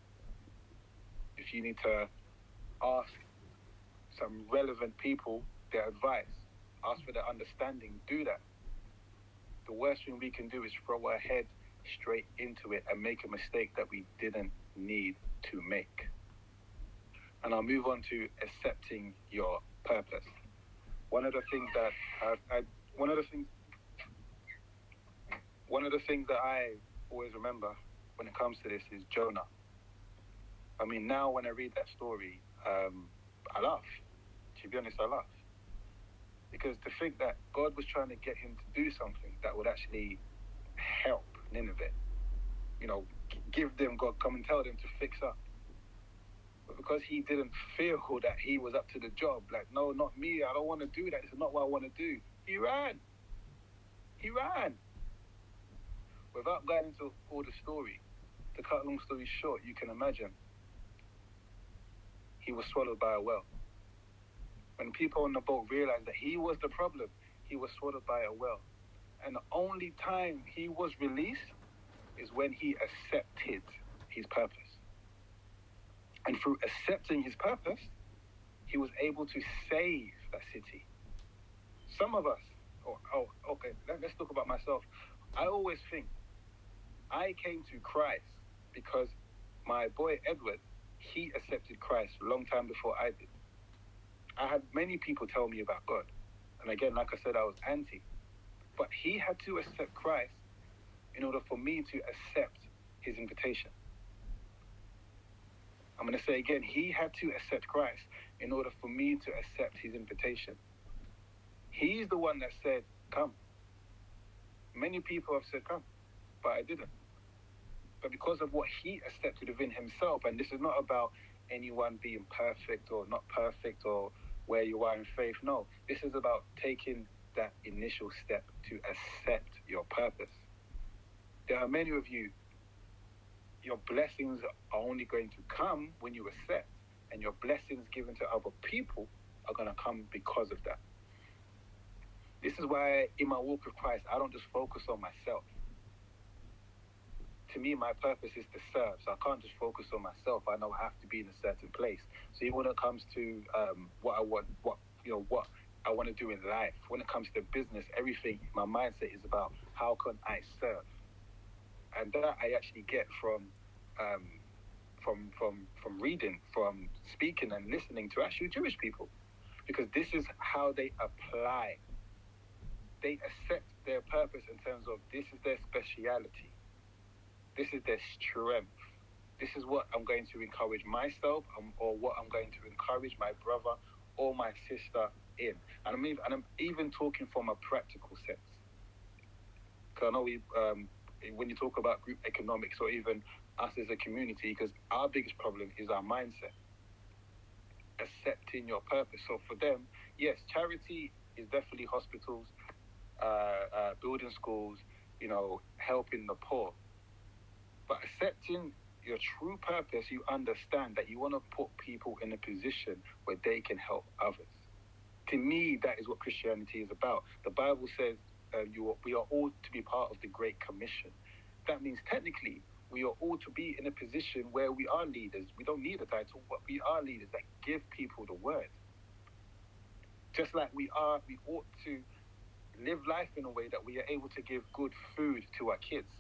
If you need to ask some relevant people their advice, ask for their understanding, do that. The worst thing we can do is throw our head straight into it and make a mistake that we didn't need to make. And I'll move on to accepting your purpose. One of the things that I, I one of the things one of the things that I always remember when it comes to this is Jonah. I mean, now when I read that story, um, I laugh. To be honest, I laugh. Because to think that God was trying to get him to do something that would actually help Nineveh, you know, give them God, come and tell them to fix up. But because he didn't feel that he was up to the job, like, no, not me, I don't want to do that. This is not what I want to do. He ran. He ran. Without going into all the story, to cut long story short, you can imagine he was swallowed by a whale. When people on the boat realized that he was the problem, he was swallowed by a whale. And the only time he was released is when he accepted his purpose. And through accepting his purpose, he was able to save that city. Some of us, oh, oh okay, let, us talk about myself. I always think I came to Christ because my boy Edward, he accepted Christ a long time before I did. I had many people tell me about God. And again, like I said, I was anti. But he had to accept Christ in order for me to accept his invitation. I'm going to say again, he had to accept Christ in order for me to accept his invitation. He's the one that said, Come. Many people have said, Come, but I didn't. But because of what he accepted within himself, and this is not about anyone being perfect or not perfect or where you are in faith. No, this is about taking that initial step to accept your purpose. There are many of you, your blessings are only going to come when you accept, and your blessings given to other people are going to come because of that. This is why in my walk with Christ, I don't just focus on myself. To me, my purpose is to serve, so I can't just focus on myself. I know I have to be in a certain place. So even when it comes to um, what I want, what you know, what I want to do in life. When it comes to business, everything, my mindset is about how can I serve, and that I actually get from, um, from from from reading, from speaking and listening to actually Jewish people, because this is how they apply. They accept their purpose in terms of this is their speciality, this is their strength. This is what I'm going to encourage myself, or what I'm going to encourage my brother or my sister in. And I'm even, and I'm even talking from a practical sense. Because I know we, um, when you talk about group economics or even us as a community, because our biggest problem is our mindset, accepting your purpose. So for them, yes, charity is definitely hospitals, uh, uh, building schools, you know, helping the poor. But accepting your true purpose, you understand that you want to put people in a position where they can help others to me, that is what Christianity is about. The Bible says uh, you are, we are all to be part of the Great Commission. That means technically we are all to be in a position where we are leaders. We don't need a title, but we are leaders that give people the word. Just like we are, we ought to live life in a way that we are able to give good food to our kids.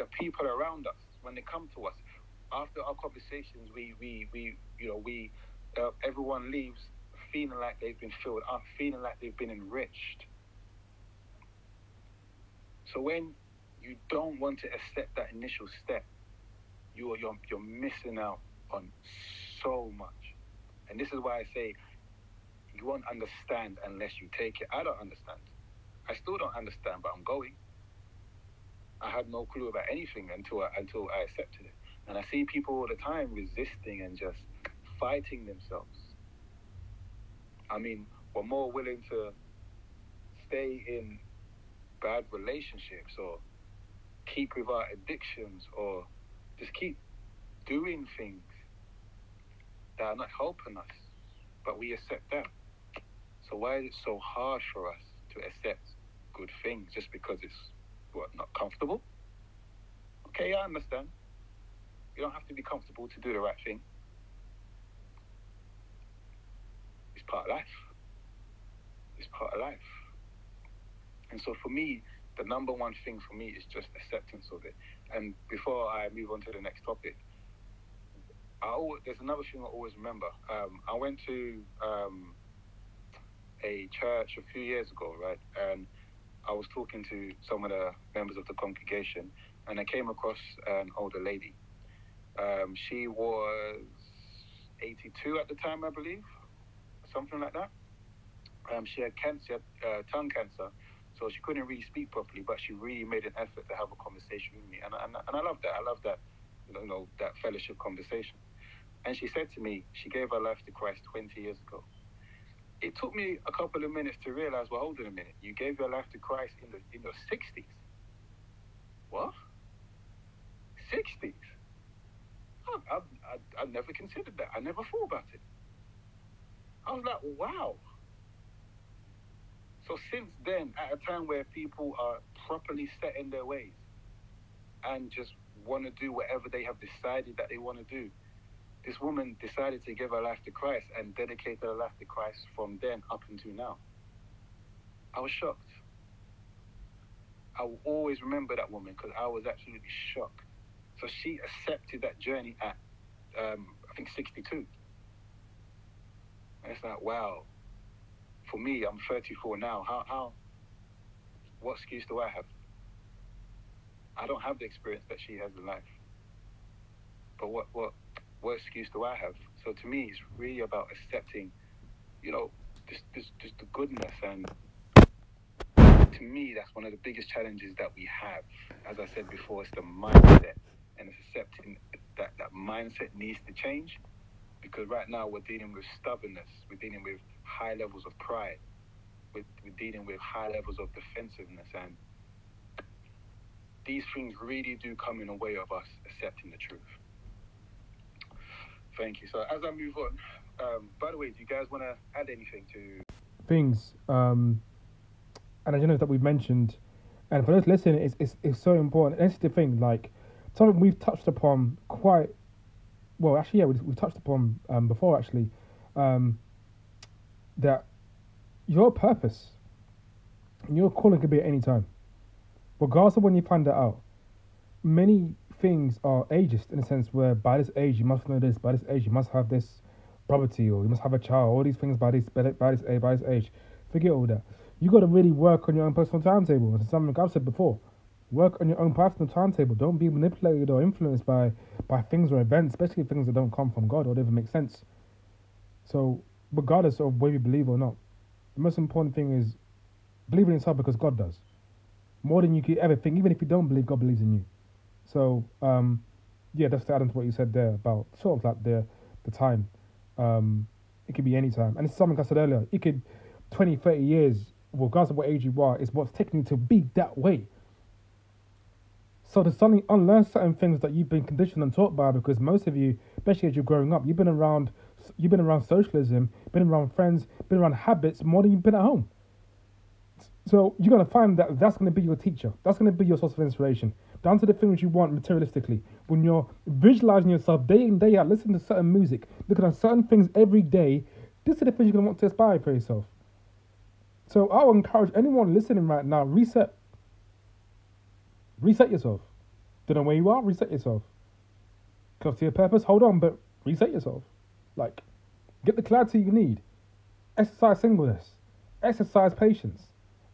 The people around us, when they come to us, after our conversations, we, we, we you know, we, uh, everyone leaves feeling like they've been filled up, feeling like they've been enriched. So when you don't want to accept that initial step, you are you're, you're missing out on so much. And this is why I say you won't understand unless you take it. I don't understand. I still don't understand, but I'm going. I had no clue about anything until I, until I accepted it. And I see people all the time resisting and just fighting themselves. I mean, we're more willing to stay in bad relationships or keep with our addictions or just keep doing things that are not helping us, but we accept them. So why is it so hard for us to accept good things just because it's what not comfortable? Okay, I understand. You don't have to be comfortable to do the right thing. It's part of life. it's part of life. And so for me, the number one thing for me is just acceptance of it. And before I move on to the next topic, always, there's another thing I always remember. Um, I went to um, a church a few years ago, right? And I was talking to some of the members of the congregation, and I came across an older lady. Um, she was 82 at the time, I believe, something like that. Um, she had cancer, uh, tongue cancer, so she couldn't really speak properly, but she really made an effort to have a conversation with me, and, and, and I love that. I love that, you know, that fellowship conversation. And she said to me, she gave her life to Christ 20 years ago. It took me a couple of minutes to realize, well, hold on a minute. You gave your life to Christ in, the, in your 60s. What? 60s? Oh, I, I, I never considered that. I never thought about it. I was like, wow. So since then, at a time where people are properly set in their ways and just want to do whatever they have decided that they want to do, this woman decided to give her life to Christ and dedicated her life to Christ from then up until now. I was shocked. I will always remember that woman because I was absolutely shocked. So she accepted that journey at, um, I think, 62. And it's like, wow. For me, I'm 34 now. How, how, what excuse do I have? I don't have the experience that she has in life. But what, what, what excuse do I have? So to me, it's really about accepting, you know, just, just, just the goodness. And to me, that's one of the biggest challenges that we have. As I said before, it's the mindset and it's accepting that that mindset needs to change because right now we're dealing with stubbornness, we're dealing with high levels of pride, we're, we're dealing with high levels of defensiveness, and these things really do come in the way of us accepting the truth. Thank you. So as I move on, um, by the way, do you guys want to add anything to things? Um, and I don't know that we've mentioned, and for those listening, it's, it's, it's so important. And it's the thing, like something we've touched upon quite well. Actually, yeah, we, we've touched upon um, before actually um, that your purpose and your calling could be at any time, regardless of when you find that out. Many things are ageist in a sense where by this age you must know this, by this age you must have this property, or you must have a child, all these things by this by this age, by this age. Forget all that. You got to really work on your own personal timetable. It's something I've said before. Work on your own personal timetable. Don't be manipulated or influenced by by things or events, especially things that don't come from God or don't make sense. So, regardless of whether you believe or not, the most important thing is believe in yourself because God does. More than you could ever think. Even if you don't believe, God believes in you. So, um, yeah, just to add on to what you said there about sort of like the the time. Um, it could be any time. And it's something I said earlier. It could 20, 30 years, regardless of what age you are, is what's taking you to be that way. So to suddenly unlearn certain things that you've been conditioned and taught by, because most of you, especially as you're growing up, you've been around, you've been around socialism, been around friends, been around habits more than you've been at home. So you're gonna find that that's gonna be your teacher. That's gonna be your source of inspiration down to the things you want materialistically. When you're visualizing yourself day in, day out, listening to certain music, looking at certain things every day, these are the things you're going to want to aspire for yourself. So I would encourage anyone listening right now, reset. Reset yourself. Don't know where you are, reset yourself. Close to your purpose, hold on, but reset yourself. Like, get the clarity you need. Exercise singleness. Exercise patience.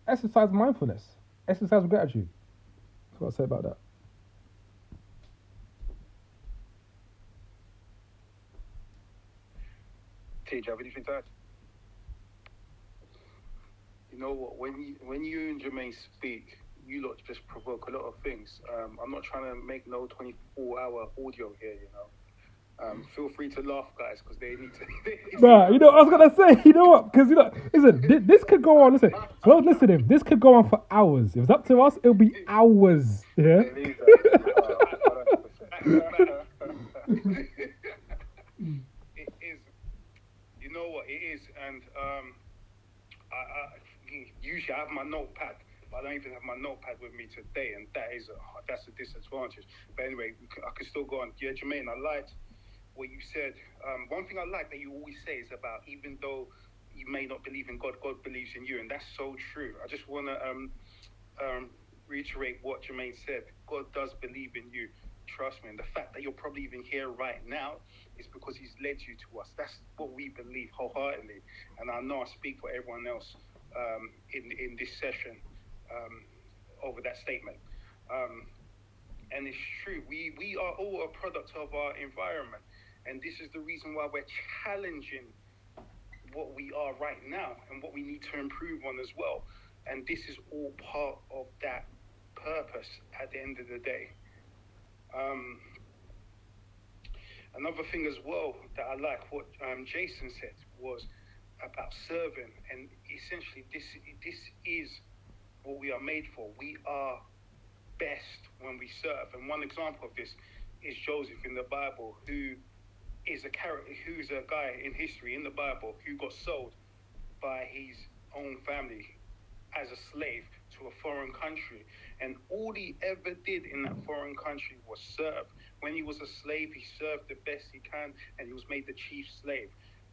Exercise mindfulness. Exercise gratitude. That's what I say about that. T, do you have anything to add? You know what? When you when you and Jermaine speak, you lot just provoke a lot of things. Um, I'm not trying to make no 24 hour audio here, you know. Um, feel free to laugh, guys, because they need to. They need Nah, you know, I was gonna say, you know what? Because you know, listen, this, this could go on. Listen, well, listen, him. This could go on for hours. If it's up to us, it'll be hours. Yeah. They need that. it is. You know what it is, and um, I, I usually I have my notepad, but I don't even have my notepad with me today, and that is a that's a disadvantage. But anyway, I c- I can still go on. Yeah, Jermaine, I liked what you said. Um, one thing I like that you always say is about even though you may not believe in God, God believes in you, and that's so true. I just want to um, um, reiterate what Jermaine said. God does believe in you. Trust me. And the fact that you're probably even here right now is because He's led you to us. That's what we believe wholeheartedly. And I know I speak for everyone else um, in in this session um, over that statement. Um, and it's true. We we are all a product of our environment, and this is the reason why we're challenging what we are right now and what we need to improve on as well. And this is all part of that purpose at the end of the day. Um, another thing as well that I like what um, Jason said was about serving, and essentially this this is what we are made for. We are best when we serve, and one example of this is Joseph in the Bible, who is a character, who's a guy in history in the Bible who got sold by his own family as a slave to a foreign country. And all he ever did in that foreign country was serve. When he was a slave, he served the best he can and he was made the chief slave.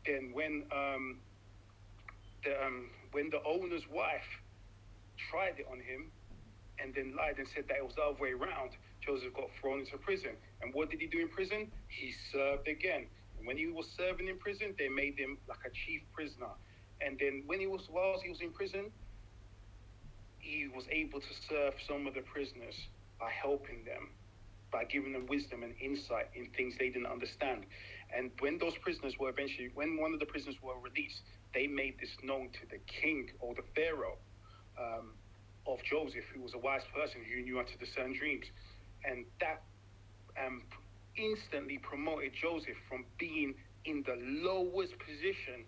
Then when um, the, um, when the owner's wife tried it on him and then lied and said that it was the other way around, Joseph got thrown into prison. And what did he do in prison? He served again. And when he was serving in prison, they made him like a chief prisoner. And then when he was whilst he was in prison, he was able to serve some of the prisoners by helping them, by giving them wisdom and insight in things they didn't understand. And when those prisoners were eventually, when one of the prisoners were released, they made this known to the king or the pharaoh um, of Joseph, who was a wise person who knew how to discern dreams. And that um, instantly promoted Joseph from being in the lowest position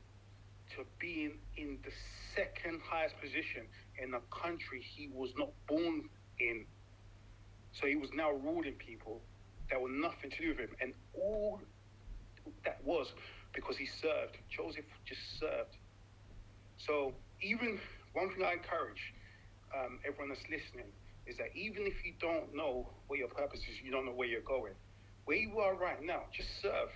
to being in the second highest position in a country he was not born in. So he was now ruling people that were nothing to do with him. And all that was because he served. Joseph just served. So even one thing I encourage um, everyone that's listening is that even if you don't know what your purpose is, you don't know where you're going. Where you are right now, just serve.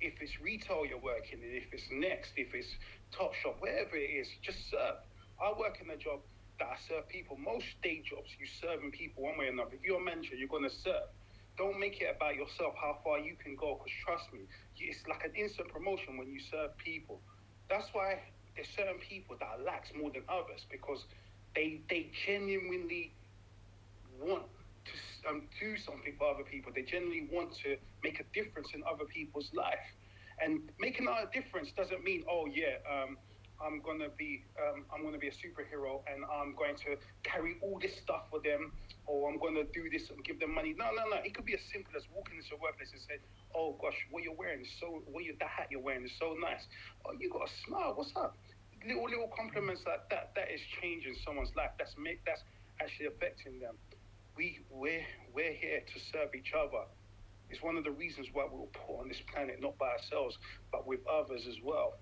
If it's retail you're working in, if it's Next, if it's Topshop, wherever it is, just serve. I work in a job that I serve people. Most day jobs, you're serving people one way or another. If you're a manager, you're going to serve. Don't make it about yourself, how far you can go, because trust me, it's like an instant promotion when you serve people. That's why there's certain people that are lax more than others because they they genuinely want to um, do something for other people. They generally want to make a difference in other people's life. And making a difference doesn't mean, oh yeah, um, I'm gonna be um, I'm gonna be a superhero and I'm going to carry all this stuff for them, or I'm gonna do this and give them money. No, no, no. It could be as simple as walking into a workplace and say, "Oh gosh, what you're wearing is so what you, that hat you're wearing is so nice. Oh, you got a smile. What's up?" Little little compliments like that. That is changing someone's life. That's make that's actually affecting them. We we're we're here to serve each other. It's one of the reasons why we were put on this planet, not by ourselves, but with others as well.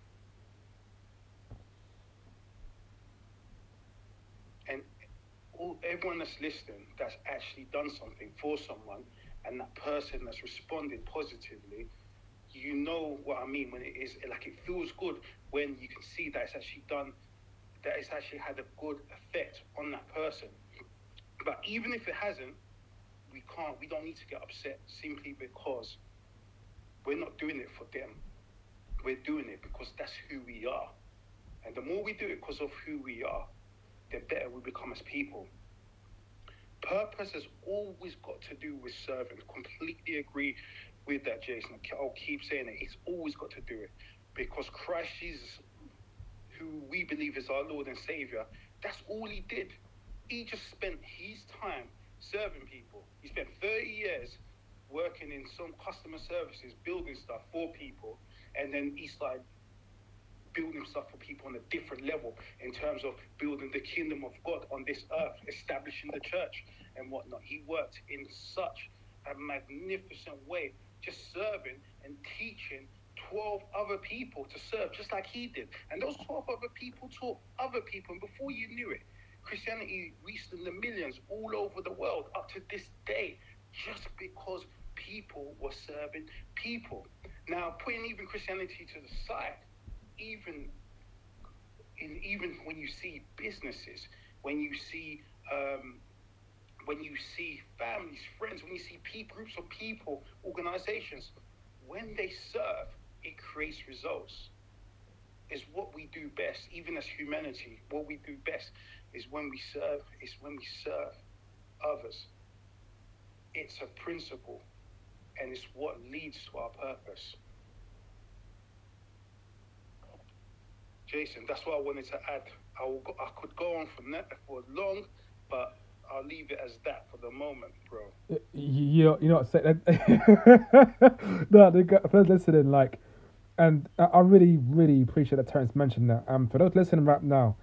And all, everyone that's listening that's actually done something for someone and that person that's responded positively, you know what I mean when it is like it feels good when you can see that it's actually done, that it's actually had a good effect on that person. But even if it hasn't, we can't, we don't need to get upset simply because we're not doing it for them. We're doing it because that's who we are. And the more we do it because of who we are, the better we become as people. Purpose has always got to do with serving. Completely agree with that, Jason. I'll keep saying it. It's always got to do it because Christ Jesus, who we believe is our Lord and Savior, that's all he did. He just spent his time serving people. He spent 30 years working in some customer services, building stuff for people, and then he started building stuff for people on a different level in terms of building the kingdom of God on this earth, establishing the church and whatnot. He worked in such a magnificent way, just serving and teaching 12 other people to serve, just like he did. And those 12 other people taught other people. And before you knew it, Christianity reached in the millions all over the world up to this day, just because people were serving people. Now, putting even Christianity to the side, even in even when you see businesses, when you see um, when you see families, friends, when you see pe- groups of people, organizations, when they serve, it creates results. Is what we do best, even as humanity. What we do best is when we serve. Is when we serve others. It's a principle, and it's what leads to our purpose. Jason, that's what I wanted to add. I will go, I could go on from that for long, but I'll leave it as that for the moment, bro. You know, you know what say no, the guy- for those listening, like, and I really, really appreciate that Terence mentioned that. Um, for those listening right now,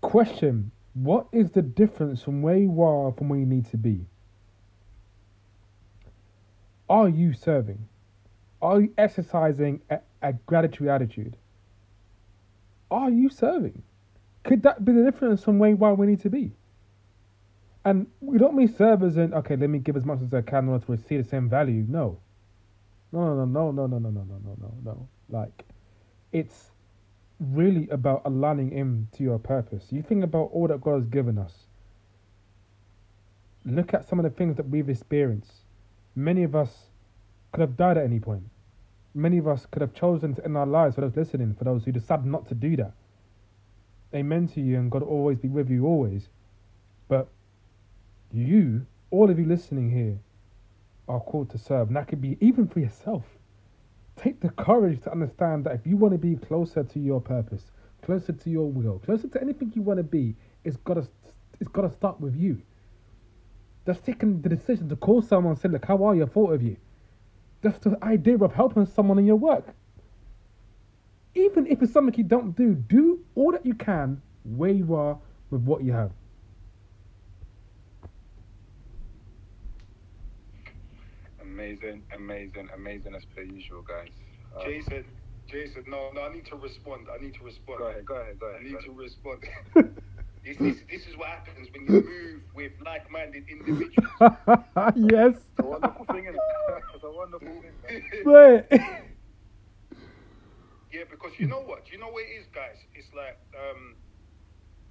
question: What is the difference from where you are from where you need to be? Are you serving? Are you exercising a, a gratitude attitude? Are you serving? Could that be the difference from where where you need to be? And we don't mean serve as okay, let me give as much as I can in order to receive the same value. No. No, no, no, no, no, no, no, no, no, no, no. Like, it's really about aligning Him to your purpose. You think about all that God has given us. Look at some of the things that we've experienced. Many of us could have died at any point. Many of us could have chosen to end our lives for those listening, for those who decided not to do that. Amen to you, and God will always be with you always. But you, all of you listening here, are called to serve. And that could be even for yourself. Take the courage to understand that if you want to be closer to your purpose, closer to your will, closer to anything you want to be, it's gotta it's gotta start with you. Just taking the decision to call someone and say, look, how are you? I thought of you. Just the idea of helping someone in your work. Even if it's something you don't do, do all that you can where you are with what you have. Amazing, amazing, amazing as per usual, guys. Uh, Jason, Jason, no, no, I need to respond. I need to respond. Go ahead, go ahead, go I need to ahead. respond. this, this, this is what happens when you move with like-minded individuals. yes. It's a wonderful thing, isn't? It's a wonderful thing. Right. Yeah, because you know what? You know what it is, guys. It's like, um,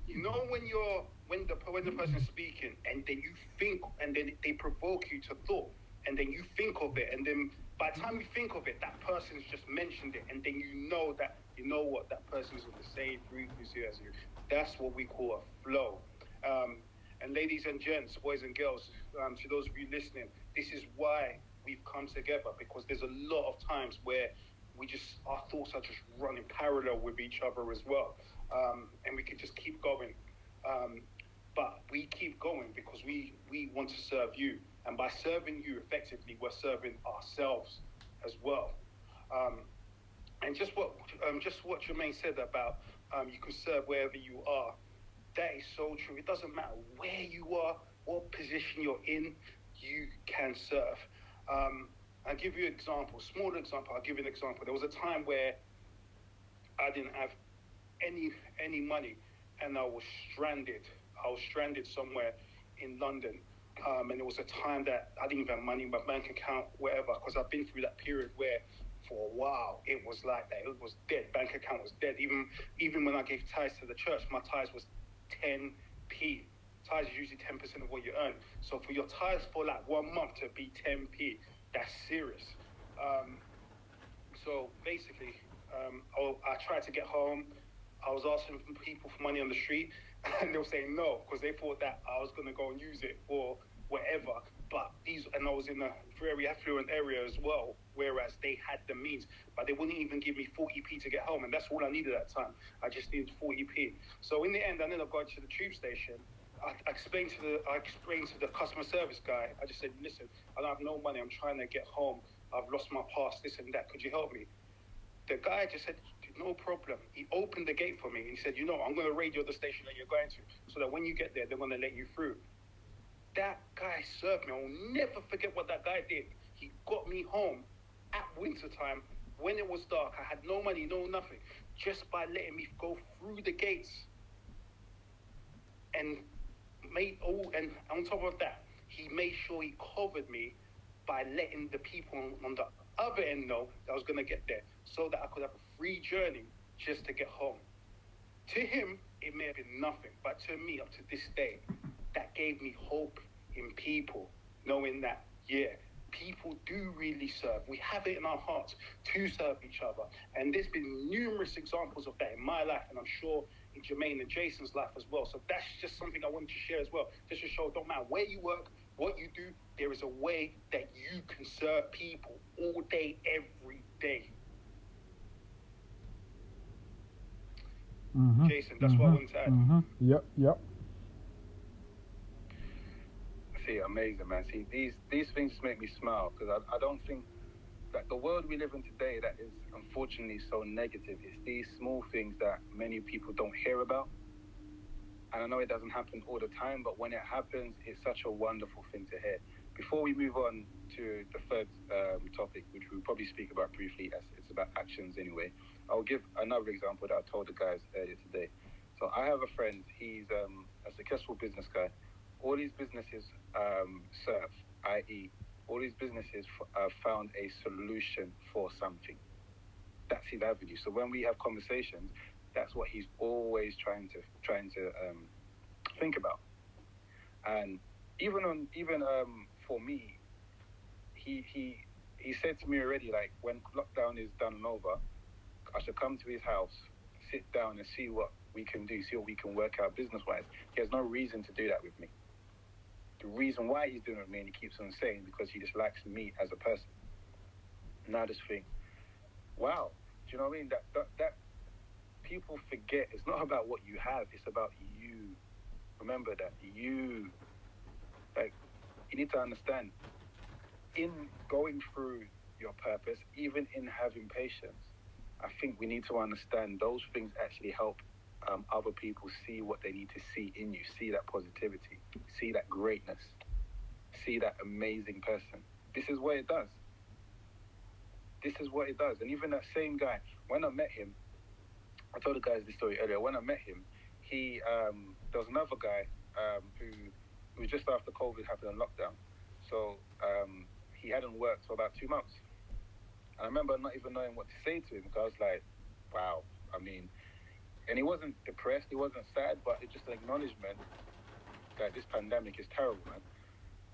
you know, when you're when the when the person's speaking, and then you think, and then they provoke you to thought, and then you think of it, and then by the time you think of it, that person's just mentioned it, and then you know that you know what that person's on the same frequency as you. That's what we call a flow. Um, and ladies and gents, boys and girls, um, to those of you listening, this is why we've come together because there's a lot of times where we just our thoughts are just running parallel with each other as well, um, and we could just keep going. Um, but we keep going because we we want to serve you, and by serving you effectively, we're serving ourselves as well. Um, and just what um, just what Jermaine said about um, you can serve wherever you are. That is so true. It doesn't matter where you are, what position you're in, you can serve. Um, I'll give you an example, small example. I'll give you an example. There was a time where I didn't have any any money, and I was stranded. I was stranded somewhere in London, um, and it was a time that I didn't even have money in my bank account, whatever. Because I've been through that period where, for a while, it was like that. It was dead. Bank account was dead. Even even when I gave tithes to the church, my tithes was 10p. Tithes is usually 10% of what you earn. So for your tithes for like one month to be 10p, that's serious. Um, so basically, um, I, I tried to get home. I was asking people for money on the street, and they were saying no because they thought that I was going to go and use it for whatever. But these, and I was in a very affluent area as well, whereas they had the means, but they wouldn't even give me 40p to get home, and that's all I needed at the time. I just needed 40p. So in the end, I ended up going to the tube station. I, I explained to the I explained to the customer service guy. I just said, listen, I don't have no money. I'm trying to get home. I've lost my pass. This and that. Could you help me? The guy just said, no problem. He opened the gate for me and he said, you know, I'm going to radio the station that you're going to, so that when you get there, they're going to let you through. That guy served me. I will never forget what that guy did. He got me home at wintertime when it was dark. I had no money, no nothing, just by letting me go through the gates. And made oh, and on top of that, he made sure he covered me by letting the people on, on the other end know that I was going to get there, so that I could have a free journey just to get home. To him, it may have been nothing, but to me, up to this day, that gave me hope in people, knowing that, yeah, people do really serve. We have it in our hearts to serve each other. And there's been numerous examples of that in my life, and I'm sure in Jermaine and Jason's life as well. So that's just something I wanted to share as well. Just to show, don't matter where you work, what you do, there is a way that you can serve people all day, every day. Mm-hmm. Jason, that's what I wanted to add. Mm-hmm. Yep, yep. See, amazing, man. See, these these things make me smile because I, I don't think that the world we live in today that is unfortunately so negative. It's these small things that many people don't hear about. And I know it doesn't happen all the time, but when it happens, it's such a wonderful thing to hear. Before we move on to the third um, topic, which we'll probably speak about briefly, as it's about actions anyway, I'll give another example that I told the guys earlier today. So I have a friend, he's um, a successful business guy. All these businesses um, serve, i.e., all these businesses f- uh, found a solution for something. That's his avenue. So when we have conversations, that's what he's always trying to trying to um, think about. And even on even um, for me, he he he said to me already like when lockdown is done and over, I should come to his house, sit down and see what we can do, see what we can work out business wise. He has no reason to do that with me. The reason why he's doing it with me, and he keeps on saying, because he just likes me as a person. And I just think, wow, do you know what I mean? That, that that people forget it's not about what you have, it's about you. Remember that you, like, you need to understand. In going through your purpose, even in having patience, I think we need to understand those things actually help um, other people see what they need to see in you, see that positivity, see that greatness, see that amazing person. This is what it does. This is what it does. And even that same guy, when I met him, I told the guys this story earlier. When I met him, he um, there was another guy um, who was just after COVID happened in lockdown, so um, he hadn't worked for about two months. I remember not even knowing what to say to him because I was like, "Wow." I mean, and he wasn't depressed, he wasn't sad, but it's just an acknowledgement that this pandemic is terrible, man.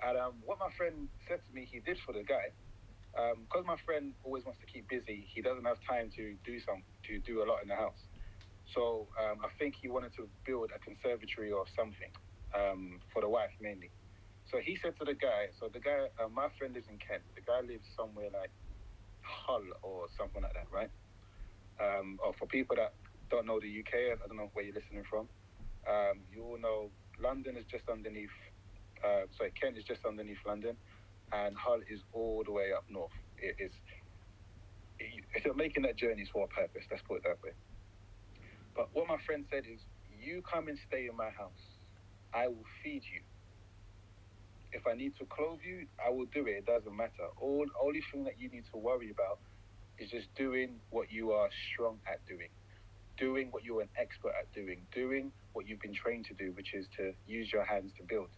And um, what my friend said to me, he did for the guy, because my friend always wants to keep busy. He doesn't have time to do some to do a lot in the house. So um, I think he wanted to build a conservatory or something um, for the wife mainly. So he said to the guy, so the guy, uh, my friend lives in Kent. The guy lives somewhere like Hull or something like that, right? Um, or for people that don't know the UK, I don't know where you're listening from. Um, you all know London is just underneath. Uh, sorry, Kent is just underneath London, and Hull is all the way up north. It is. If you're making that journey, it's for a purpose. Let's put it that way. But what my friend said is, you come and stay in my house. I will feed you. If I need to clothe you, I will do it. It doesn't matter. All only thing that you need to worry about is just doing what you are strong at doing, doing what you're an expert at doing, doing what you've been trained to do, which is to use your hands to build.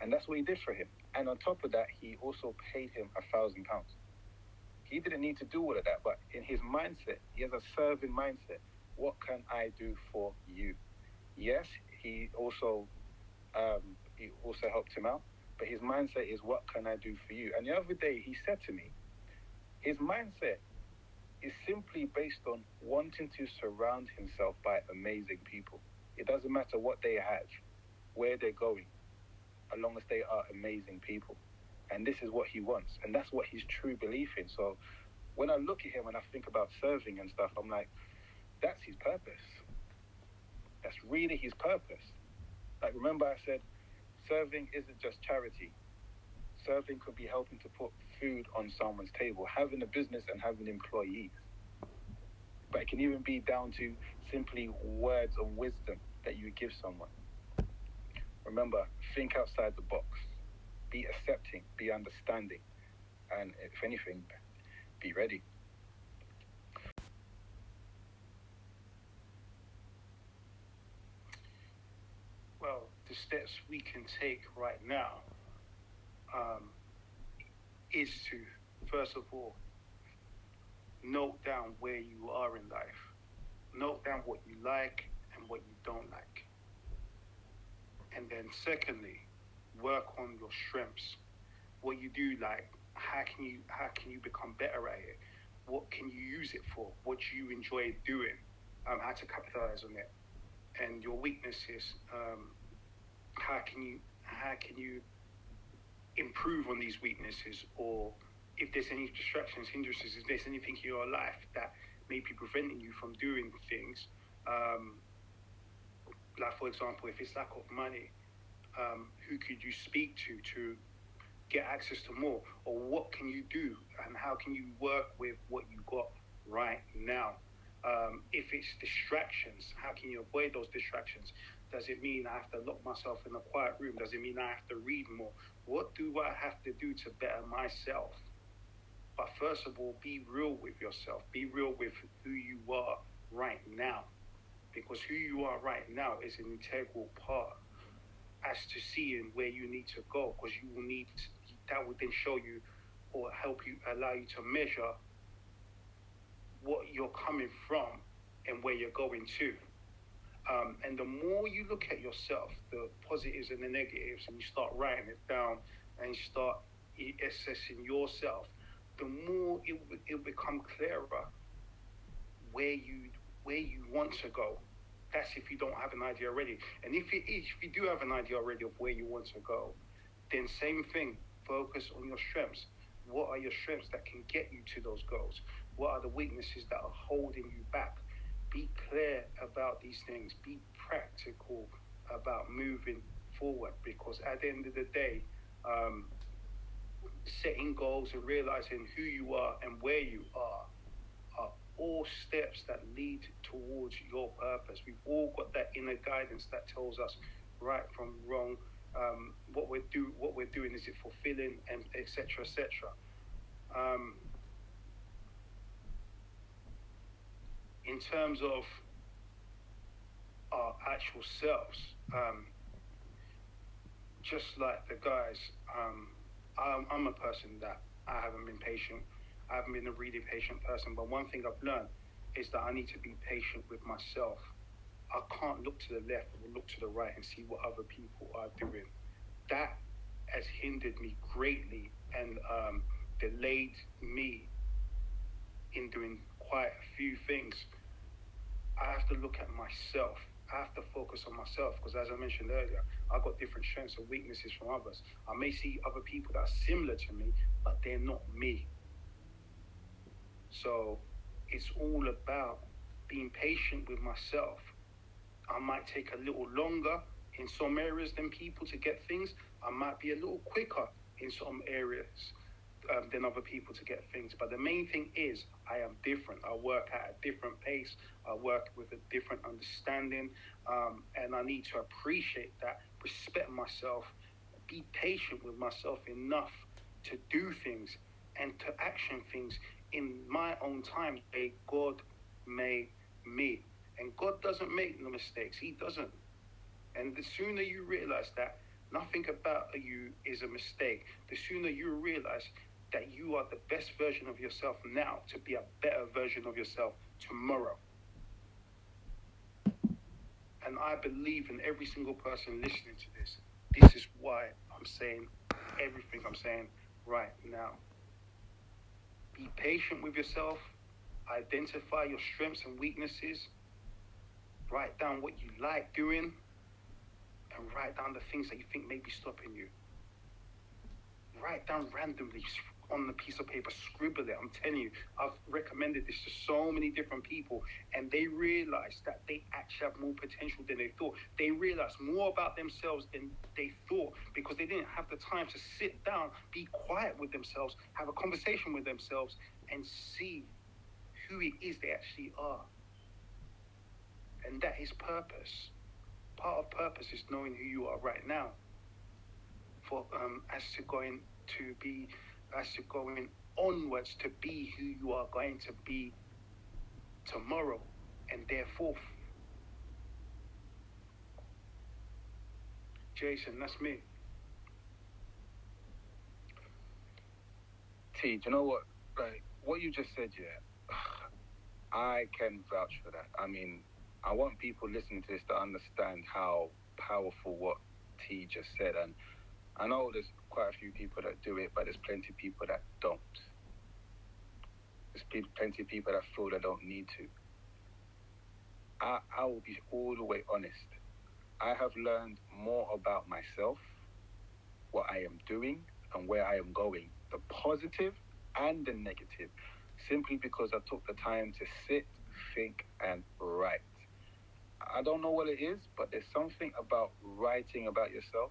And that's what he did for him. And on top of that, he also paid him a thousand pounds. He didn't need to do all of that, but in his mindset, he has a serving mindset. What can I do for you? Yes, he also um, he also helped him out, but his mindset is what can I do for you? And the other day he said to me, his mindset is simply based on wanting to surround himself by amazing people. It doesn't matter what they have, where they're going, as long as they are amazing people. And this is what he wants. And that's what his true belief in. So when I look at him and I think about serving and stuff, I'm like, that's his purpose. That's really his purpose. Like, remember I said, serving isn't just charity. Serving could be helping to put food on someone's table, having a business and having employees. But it can even be down to simply words of wisdom that you give someone. Remember, think outside the box. Be accepting, be understanding, and if anything, be ready. Well, the steps we can take right now um, is to, first of all, note down where you are in life. note down what you like and what you don't like. And then secondly, work on your strengths. What you do like, how can you how can you become better at it? What can you use it for? What you enjoy doing? Um, how to capitalize on it? And your weaknesses, um, how can you how can you improve on these weaknesses or if there's any distractions, hindrances, if there's anything in your life that may be preventing you from doing things, um, like for example, if it's lack of money, um, who could you speak to to get access to more, or what can you do, and how can you work with what you got right now? Um, if it's distractions, how can you avoid those distractions? Does it mean I have to lock myself in a quiet room? Does it mean I have to read more? What do I have to do to better myself? But first of all, be real with yourself. Be real with who you are right now. Because who you are right now is an integral part as to seeing where you need to go. Because you will need, that will then show you or help you, allow you to measure what you're coming from and where you're going to. Um, and the more you look at yourself, the positives and the negatives, and you start writing it down and you start assessing yourself, the more it will become clearer where you where you want to go. That's if you don't have an idea already. And if is, if you do have an idea already of where you want to go, then same thing. Focus on your strengths. What are your strengths that can get you to those goals? What are the weaknesses that are holding you back? Be clear about these things. Be practical about moving forward because at the end of the day, um, setting goals and realizing who you are and where you are are all steps that lead towards your purpose. We've all got that inner guidance that tells us right from wrong. Um, what we're do what we're doing is it fulfilling and etc etc. Um, in terms of our actual selves, um, just like the guys, um, I'm, I'm, a person that I haven't been patient. I haven't been a really patient person. But one thing I've learned is that I need to be patient with myself. I can't look to the left or look to the right and see what other people are doing. That has hindered me greatly and um, delayed me in doing quite a few things. I have to look at myself. I have to focus on myself because, as I mentioned earlier, I've got different strengths and weaknesses from others. I may see other people that are similar to me, but they're not me. So it's all about being patient with myself. I might take a little longer in some areas than people to get things. I might be a little quicker in some areas um, than other people to get things. But the main thing is, I am different. I work at a different pace. I work with a different understanding, um, and I need to appreciate that, respect myself, be patient with myself enough to do things and to action things in my own time. May God made me, and God doesn't make no mistakes. He doesn't. And the sooner you realize that nothing about you is a mistake, the sooner you realize that you are the best version of yourself now to be a better version of yourself tomorrow. And I believe in every single person listening to this. This is why I'm saying everything I'm saying right now. Be patient with yourself, identify your strengths and weaknesses, write down what you like doing, and write down the things that you think may be stopping you. Write down randomly, on the piece of paper, scribble it. I'm telling you, I've recommended this to so many different people, and they realize that they actually have more potential than they thought. They realize more about themselves than they thought because they didn't have the time to sit down, be quiet with themselves, have a conversation with themselves, and see who it is they actually are. And that is purpose. Part of purpose is knowing who you are right now. For um, as to going to be as you're going onwards to be who you are going to be tomorrow and therefore Jason, that's me. T, do you know what? Like what you just said, yeah. I can vouch for that. I mean, I want people listening to this to understand how powerful what T just said. And I know there's quite a few people that do it, but there's plenty of people that don't. There's plenty of people that feel they don't need to. I, I will be all the way honest. I have learned more about myself, what I am doing, and where I am going, the positive and the negative, simply because I took the time to sit, think, and write. I don't know what it is, but there's something about writing about yourself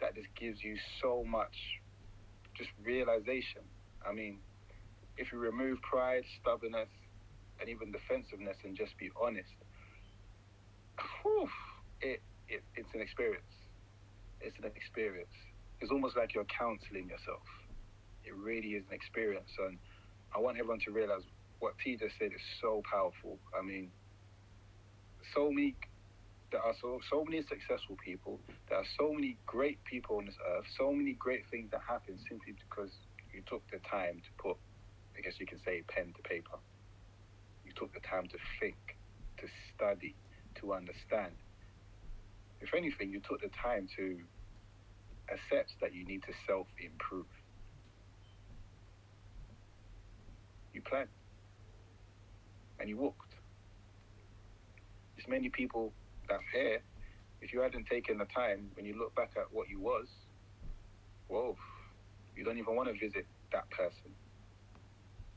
that just gives you so much just realization. I mean, if you remove pride, stubbornness, and even defensiveness and just be honest, whew, it, it it's an experience. It's an experience. It's almost like you're counseling yourself. It really is an experience, and I want everyone to realize what T just said is so powerful. I mean, so many there are so so many successful people. There are so many great people on this earth. So many great things that happen simply because you took the time to put, I guess you can say, pen to paper. You took the time to think, to study, to understand. If anything, you took the time to accept that you need to self improve. You planned and you walked. There's many people that's here. If you hadn't taken the time, when you look back at what you was, whoa, you don't even want to visit that person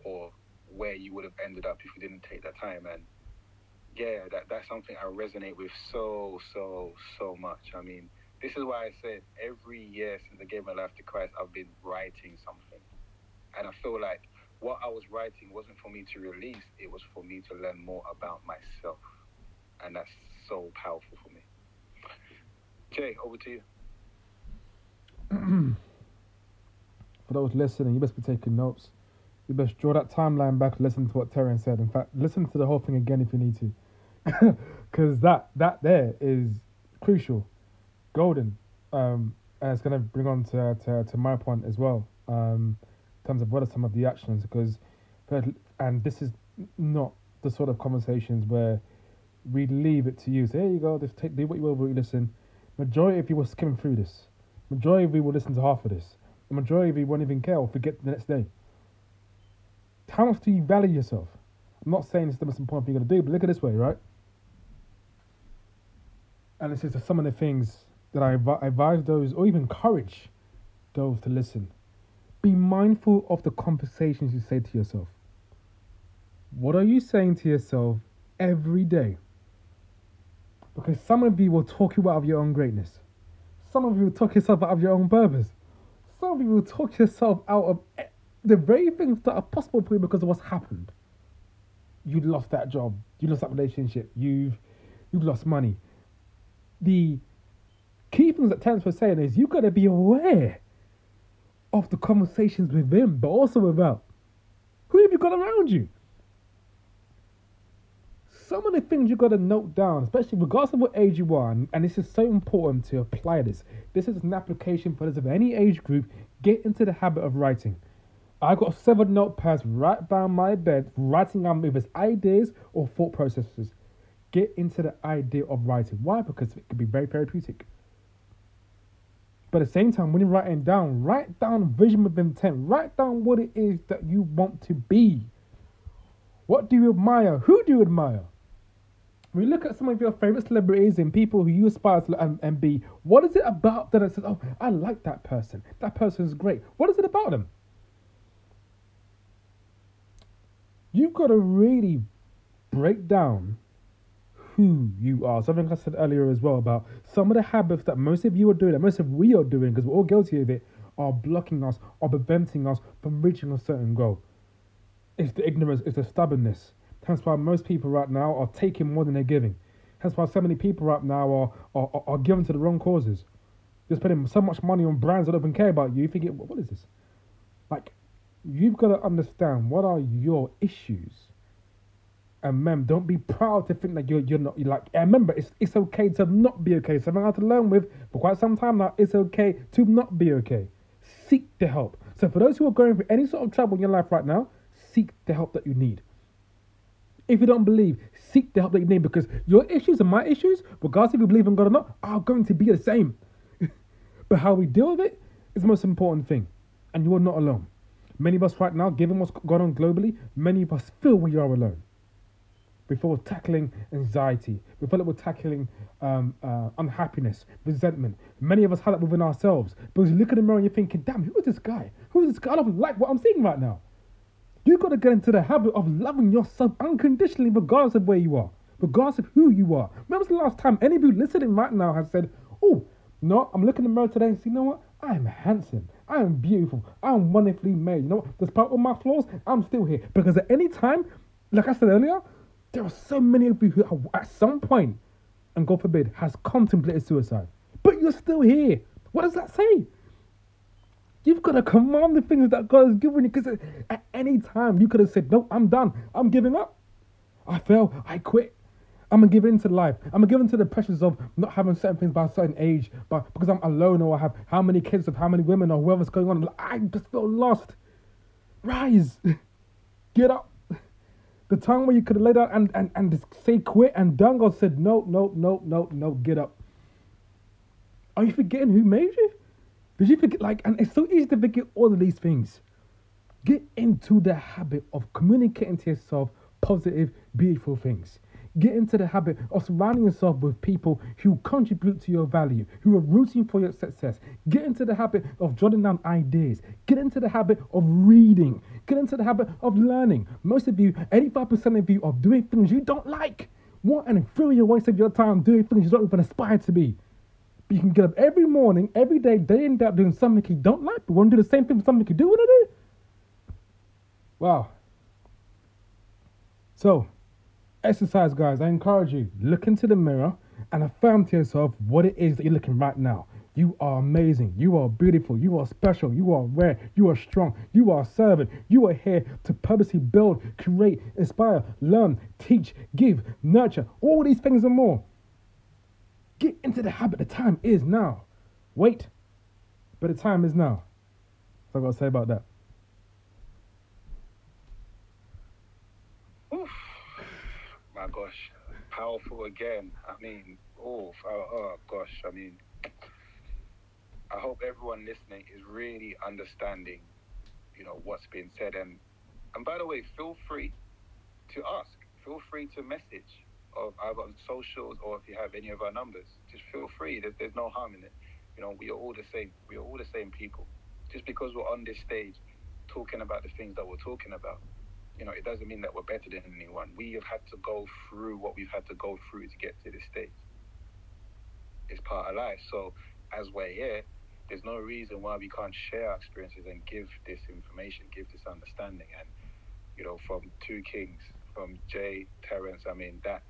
or where you would have ended up if you didn't take that time. And yeah, that, that's something I resonate with so, so, so much. I mean, this is why I said every year since I gave my life to Christ, I've been writing something. And I feel like what I was writing wasn't for me to release, it was for me to learn more about myself. And that's so powerful for me. Jay, over to you. For those listening, you best be taking notes. You best draw that timeline back listen to what Terence said. In fact, listen to the whole thing again if you need to. Because that, that there is crucial, golden. Um, and it's going to bring on to, to, to my point as well. Um, in terms of what are some of the actions. Because, and this is not the sort of conversations where we leave it to you. So here you go, just take do what you will, but you listen. Majority of you will skim through this. Majority of you will listen to half of this. The majority of you won't even care or forget the next day. How much do you value yourself? I'm not saying it's the most important thing you're gonna do, but look at this way, right? And this is some of the things that I advise those, or even encourage those to listen. Be mindful of the conversations you say to yourself. What are you saying to yourself every day? Because some of you will talk you out of your own greatness. Some of you will talk yourself out of your own purpose. Some of you will talk yourself out of the very things that are possible for you because of what's happened. You lost that job. You lost that relationship. You've you've lost money. The key things that Terence was saying is you've got to be aware of the conversations within, but also without. Who have you got around you? Some of the things you got to note down, especially regardless of what age you are, and, this is so important to apply this. This is an application for those of any age group. Get into the habit of writing. I got several notepads right by my bed, writing down either ideas or thought processes. Get into the idea of writing. Why? Because it can be very therapeutic. But at the same time, when you're writing down, write down vision with intent. Write down what it is that you want to be. What do you admire? Who do you admire? We look at some of your favorite celebrities and people who you aspire to and, and be, what is it about them that says, oh, I like that person. That person is great. What is it about them? You've got to really break down who you are. Something I said earlier as well about some of the habits that most of you are doing, that most of we are doing, because we're all guilty of it, are blocking us are preventing us from reaching a certain goal. It's the ignorance, it's the stubbornness, Hence why most people right now are taking more than they're giving. Hence why so many people right now are, are, are giving to the wrong causes. Just spending so much money on brands that don't even care about you. You think, what is this? Like, you've got to understand what are your issues. And mem, don't be proud to think that you're you're not you're like. And remember, it's it's okay to not be okay. Something I have to learn with for quite some time now. It's okay to not be okay. Seek the help. So for those who are going through any sort of trouble in your life right now, seek the help that you need If you don't believe, seek the help that you need because your issues and my issues, regardless if you believe in God or not, are going to be the same. but how we deal with it is the most important thing. And you are not alone. Many of us right now, given what's gone on globally, many of us feel we are alone. Before tackling anxiety, we feel like we're tackling um, uh, unhappiness, resentment. Many of us have that within ourselves. Because you look in the mirror and you're thinking, damn, who is this guy? Who is this guy? I don't like what I'm seeing right now. You've got to get into the habit of loving yourself unconditionally, regardless of where you are, regardless of who you are. When was the last time any of you listening right now have said, Oh, no, I'm looking in the mirror today and see, you know what? I am handsome. I am beautiful. I am wonderfully made. You know what? Despite all my flaws, I'm still here. Because at any time, like I said earlier, there are so many of you who, at some point, and God forbid, has contemplated suicide. But you're still here. What does that say? You've got to command the things that God has given you because at any time you could have said, No, I'm done. I'm giving up. I fail. I quit. I'm gonna give in to life. I'm gonna give in to the pressures of not having certain things by a certain age, but because I'm alone or I have how many kids of how many women or whoever's going on. I just feel lost. Rise. Get up. The time where you could have laid out and, and, and say quit and done, God said, No, no, no, no, no, get up. Are you forgetting who made you? Did you forget? Like, and it's so easy to forget all of these things. Get into the habit of communicating to yourself positive, beautiful things. Get into the habit of surrounding yourself with people who contribute to your value, who are rooting for your success. Get into the habit of jotting down ideas. Get into the habit of reading. Get into the habit of learning. Most of you, 85% of you, are doing things you don't like. What an inferior waste of your time doing things you don't even aspire to be. You can get up every morning, every day, day in, day out, doing something you don't like, but want to do the same thing something you do want to do. Wow. So, exercise, guys. I encourage you, look into the mirror and affirm to yourself what it is that you're looking right now. You are amazing. You are beautiful. You are special. You are rare. You are strong. You are servant. You are here to purposely build, create, inspire, learn, teach, give, nurture, all these things and more. Get into the habit. The time is now. Wait, but the time is now. That's what I got to say about that. Oof. My gosh, powerful again. I mean, oh, oh gosh. I mean, I hope everyone listening is really understanding, you know, what's being said. And and by the way, feel free to ask. Feel free to message of either on socials or if you have any of our numbers. Just feel free. There's, there's no harm in it. You know, we are all the same. We are all the same people. Just because we're on this stage talking about the things that we're talking about, you know, it doesn't mean that we're better than anyone. We have had to go through what we've had to go through to get to this stage. It's part of life. So as we're here, there's no reason why we can't share our experiences and give this information, give this understanding. And, you know, from two kings, from Jay, Terence, I mean, that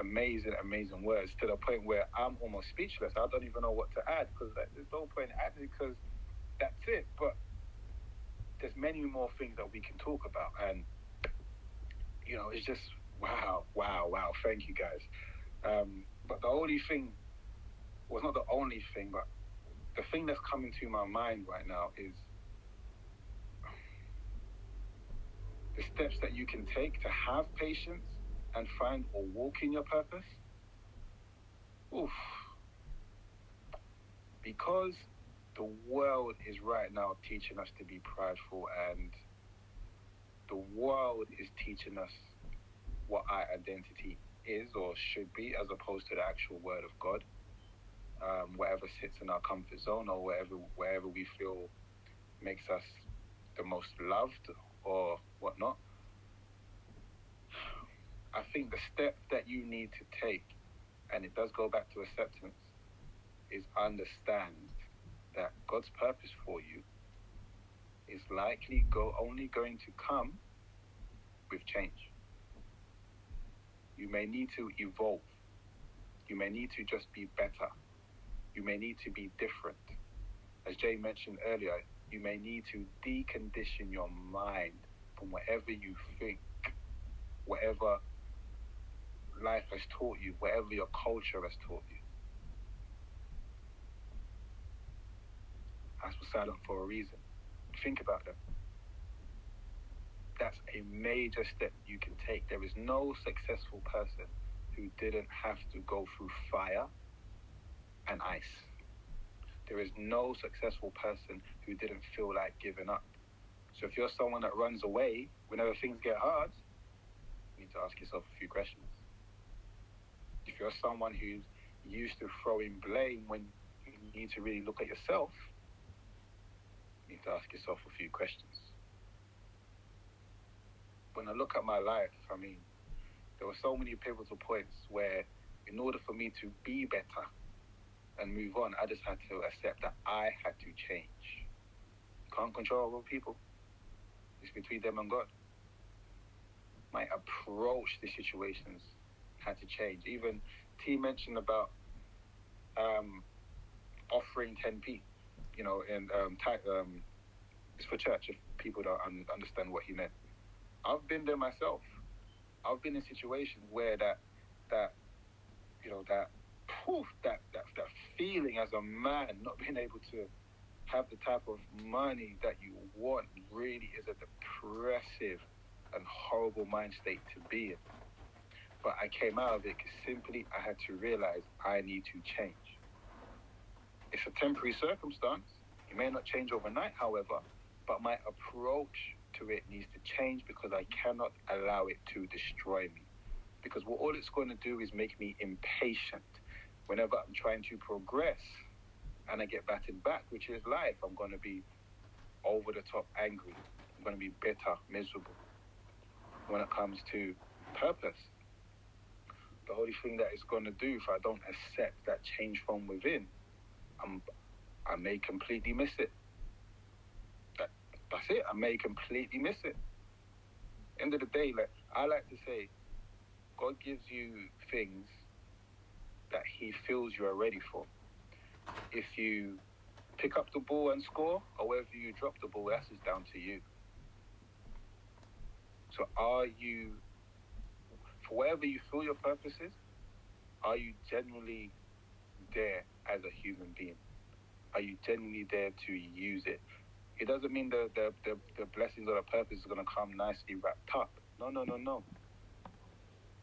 amazing, amazing words to the point where I'm almost speechless. I don't even know what to add because there's no point adding because that's it. But there's many more things that we can talk about, and you know, it's just wow, wow, wow. Thank you guys. Um, but the only thing was well, not the only thing, but the thing that's coming to my mind right now is the steps that you can take to have patience and find or walk in your purpose? Oof. Because the world is right now teaching us to be prideful and the world is teaching us what our identity is or should be as opposed to the actual word of God. Um, whatever sits in our comfort zone or wherever wherever we feel makes us the most loved or whatnot. I think the step that you need to take, and it does go back to acceptance, is understand that God's purpose for you is likely go only going to come with change. You may need to evolve. You may need to just be better. You may need to be different. As Jay mentioned earlier, you may need to decondition your mind from whatever you think, whatever life has taught you, whatever your culture has taught you. I was silent for a reason. Think about that. that's a major step you can take. There is no successful person who didn't have to go through fire and ice. There is no successful person who didn't feel like giving up. So if you're someone that runs away whenever things get hard, you need to ask yourself a few questions. If you're someone who's used to throwing blame when you need to really look at yourself, you need to ask yourself a few questions. When I look at my life, I mean, there were so many pivotal points where, in order for me to be better and move on, I just had to accept that I had to change. Can't control other people. It's between them and God. My approach to situations had to change. Even T mentioned about um, offering 10p, you know, and um, um, it's for church if people don't un- understand what he meant. I've been there myself. I've been in situations where that that you know that poof, that that that feeling as a man not being able to have the type of money that you want really is a depressive and horrible mind state to be in. But I came out of it because simply I had to realize I need to change. It's a temporary circumstance. It may not change overnight, however, but my approach to it needs to change because I cannot allow it to destroy me. Because what all it's going to do is make me impatient. Whenever I'm trying to progress and I get battered back, which is life, I'm going to be over the top angry. I'm going to be bitter, miserable. When it comes to purpose, the only thing that it's going to do if I don't accept that change from within, I'm, I may completely miss it. That, that's it. I may completely miss it. End of the day, like I like to say, God gives you things that He feels you are ready for. If you pick up the ball and score, or whether you drop the ball, that's down to you. So, are you, for whatever you feel your purpose is, are you genuinely there as a human being? Are you genuinely there to use it? It doesn't mean the, the, the, the blessings or the purpose is to come nicely wrapped up. No, no, no, no.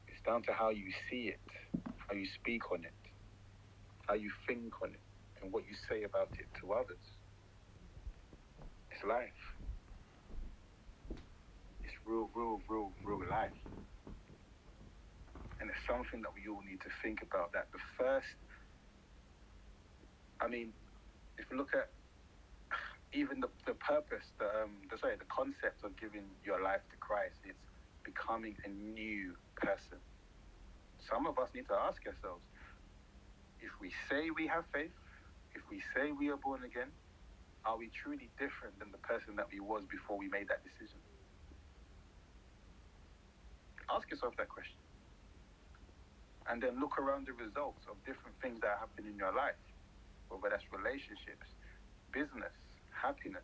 It's down to how you see it, how you speak on it, how you think on it, and what you say about it to others. It's life. It's real, real, real, real life. And it's something that we all need to think about. That the first, I mean, if you look at even the, the purpose, the, um, the sorry, the concept of giving your life to Christ, it's becoming a new person. Some of us need to ask ourselves if we say we have faith, if we say we are born again, are we truly different than the person that we was before we made that decision? Ask yourself that question. And then look around the results of different things that happen in your life, whether that's relationships, business, happiness.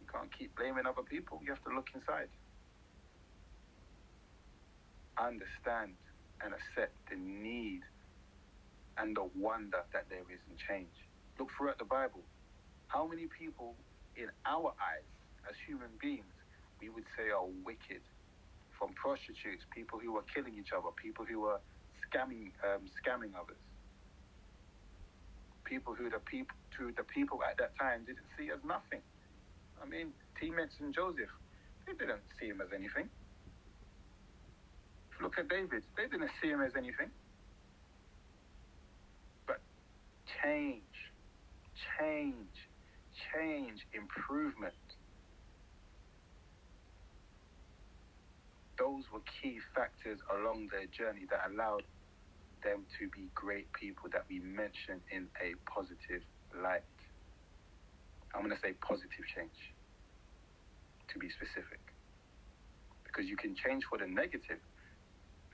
You can't keep blaming other people. You have to look inside. Understand and accept the need and the wonder that there is in change. Look throughout the Bible. How many people in our eyes as human beings we would say are wicked? From prostitutes, people who were killing each other, people who were scamming um, scamming others. People who the people to the people at that time didn't see as nothing. I mean, T mentioned Joseph. They didn't see him as anything. Look at David. They didn't see him as anything. But change, change, change, improvement. Those were key factors along their journey that allowed them to be great people that we mention in a positive light. I'm going to say positive change, to be specific. Because you can change for the negative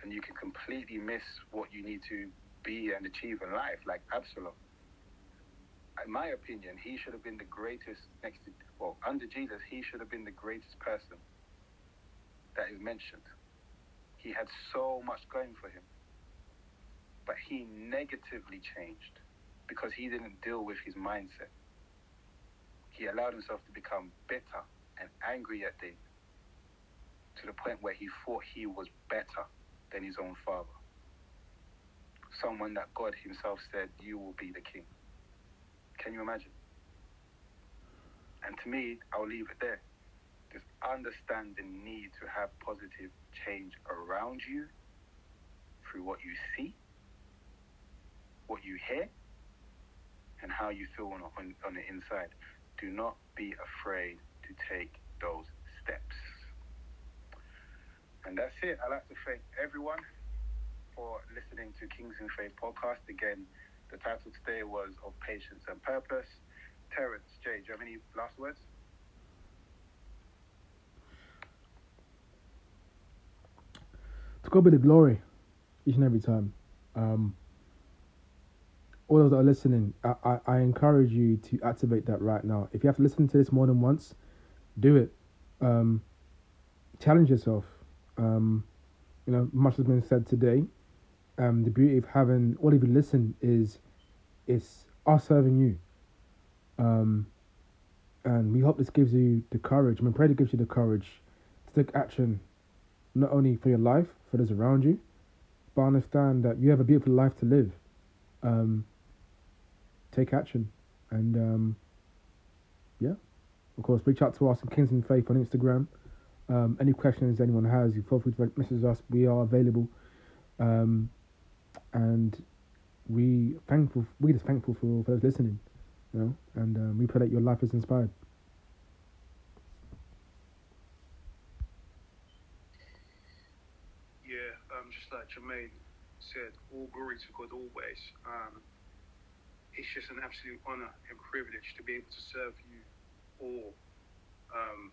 and you can completely miss what you need to be and achieve in life, like Absalom. In my opinion, he should have been the greatest next to, well, under Jesus, he should have been the greatest person that is mentioned. He had so much going for him. But he negatively changed because he didn't deal with his mindset. He allowed himself to become bitter and angry at David to the point where he thought he was better than his own father. Someone that God Himself said, You will be the king. Can you imagine? And to me, I'll leave it there. Just understand the need to have positive change around you through what you see, what you hear, and how you feel on, on, on the inside. Do not be afraid to take those steps. And that's it. I'd like to thank everyone for listening to Kings in Faith podcast. Again, the title today was Of Patience and Purpose. Terence, Jay, do you have any last words? To God be the glory each and every time. Um, all those that are listening, I, I, I encourage you to activate that right now. If you have to listen to this more than once, do it. Um, challenge yourself. Um, you know, much has been said today. Um, the beauty of having all of you listen is, it's us serving you. Um, and we hope this gives you the courage. I mean, pray that gives you the courage to take action, not only for your life, for those around you, but understand that you have a beautiful life to live. Um, take action, and um, yeah, of course, reach out to us in in Faith on Instagram. Um, any questions anyone has, you feel free to message us. We are available, um, and we thankful. We're just thankful for for those listening you know, and um, we pray that your life is inspired. Yeah, um, just like Jermaine said, all glory to God always. Um, it's just an absolute honor and privilege to be able to serve you all, um,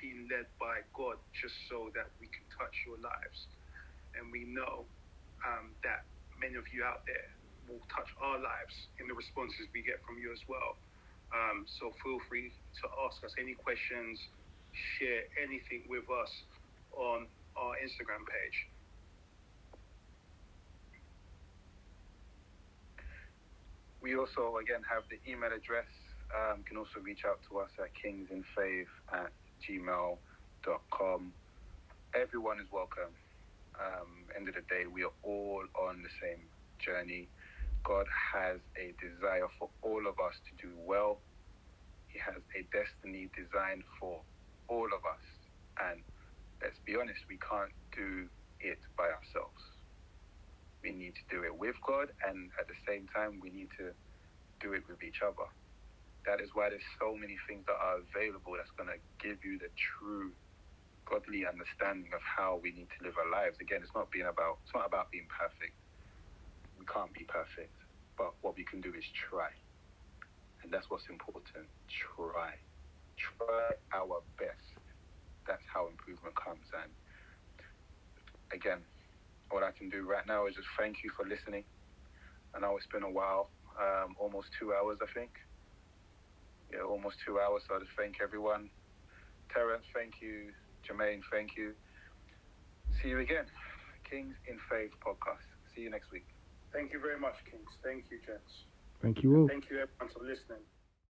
being led by God, just so that we can touch your lives. And we know um, that many of you out there will touch our lives in the responses we get from you as well. Um, so feel free to ask us any questions, share anything with us on our Instagram page. We also, again, have the email address. Um, you can also reach out to us at kingsinfaith at gmail.com. Everyone is welcome. Um, end of the day, we are all on the same journey. God has a desire for all of us to do well. He has a destiny designed for all of us. And let's be honest, we can't do it by ourselves. We need to do it with God, and at the same time, we need to do it with each other. That is why there's so many things that are available that's going to give you the true godly understanding of how we need to live our lives. Again, it's not being about it's not about being perfect we can't be perfect, but what we can do is try. And that's what's important. Try. Try our best. That's how improvement comes. And again, what I can do right now is just thank you for listening. I know it's been a while, um, almost two hours, I think. Yeah, almost two hours. So I just thank everyone. Terence, thank you. Jermaine, thank you. See you again. Kings in Faith podcast. See you next week. Thank you very much, Kings. Thank you, gents. Thank you all. Thank you, everyone, for listening.